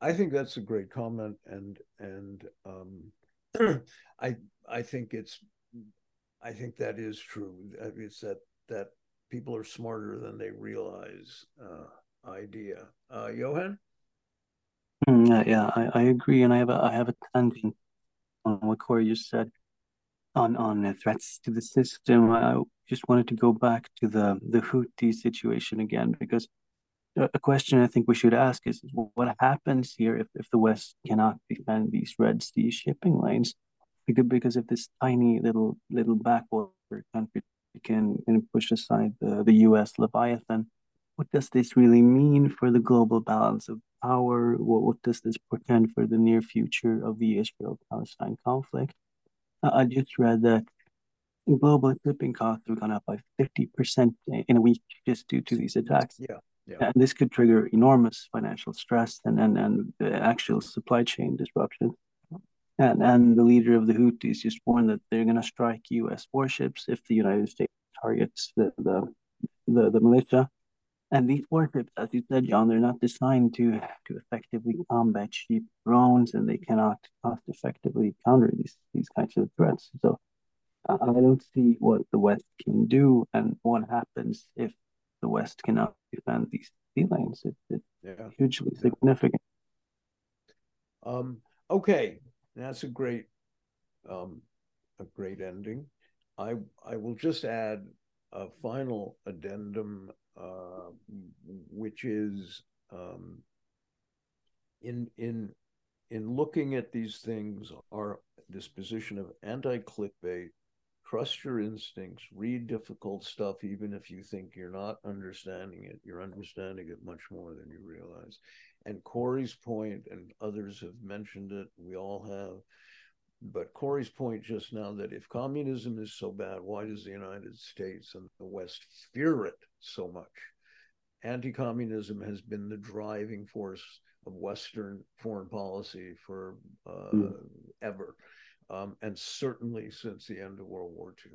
I think that's a great comment, and and um, I I think it's I think that is true. It's that that people are smarter than they realize uh, idea. Uh, Johan? Mm, yeah, yeah I, I agree. And I have a, I have a tangent on what Cory just said on, on threats to the system. I just wanted to go back to the, the Houthi situation again, because a question I think we should ask is what happens here if, if the West cannot defend these Red Sea shipping lanes? Because, because if this tiny little little backwater country can, can push aside the, the US Leviathan. What does this really mean for the global balance of power? What, what does this portend for the near future of the Israel Palestine conflict? Uh, I just read that global shipping costs have gone up by 50% in a week just due to these attacks. Yeah. Yeah. And this could trigger enormous financial stress and, and, and actual supply chain disruption. And, and the leader of the Houthis just warned that they're going to strike U.S. warships if the United States targets the, the, the, the militia. And these warships, as you said, John, they're not designed to, to effectively combat cheap drones, and they cannot cost effectively counter these, these kinds of threats. So uh, I don't see what the West can do and what happens if the West cannot defend these sea lanes. It, it's yeah. hugely significant. Um, okay, that's a great, um, a great ending. I I will just add a final addendum, uh, which is um, in in in looking at these things, our disposition of anti-clickbait trust your instincts, read difficult stuff, even if you think you're not understanding it. You're understanding it much more than you realize. And Cory's point, and others have mentioned it, we all have. But Cory's point just now that if communism is so bad, why does the United States and the West fear it so much? Anti communism has been the driving force of Western foreign policy for uh, mm. ever um, and certainly since the end of World War II.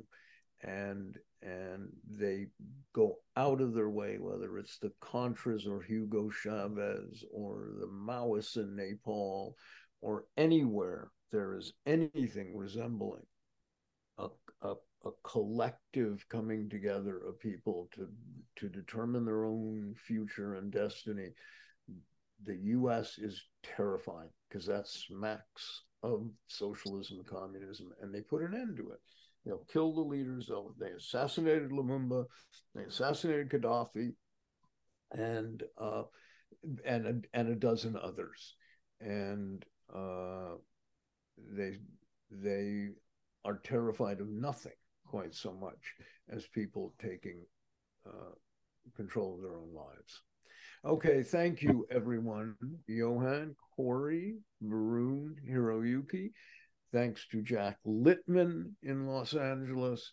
And and they go out of their way, whether it's the Contras or Hugo Chavez or the Maoists in Nepal or anywhere there is anything resembling a, a, a collective coming together of people to to determine their own future and destiny. The U.S. is terrifying because that smacks of socialism communism, and they put an end to it. You know, killed the leaders. They assassinated Lumumba. They assassinated Gaddafi, and uh, and a, and a dozen others. And uh, they they are terrified of nothing quite so much as people taking uh, control of their own lives. Okay, thank you, everyone. Johan, Cory, Varun, Hiroyuki. Thanks to Jack Littman in Los Angeles.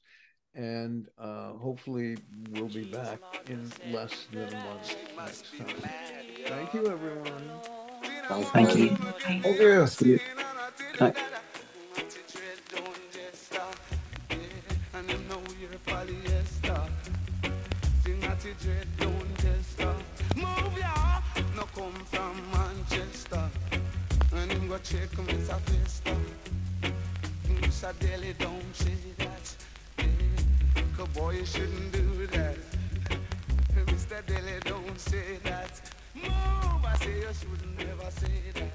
And uh, hopefully, we'll be back in less than a month next time. Thank you, everyone. Thank you. Thank you. Thank you. Bye. go check Mr. Vista. Mr. Daly, don't say that. Cause boy, you shouldn't do that. Mr. Daly, don't say that. Move, I say you shouldn't never say that.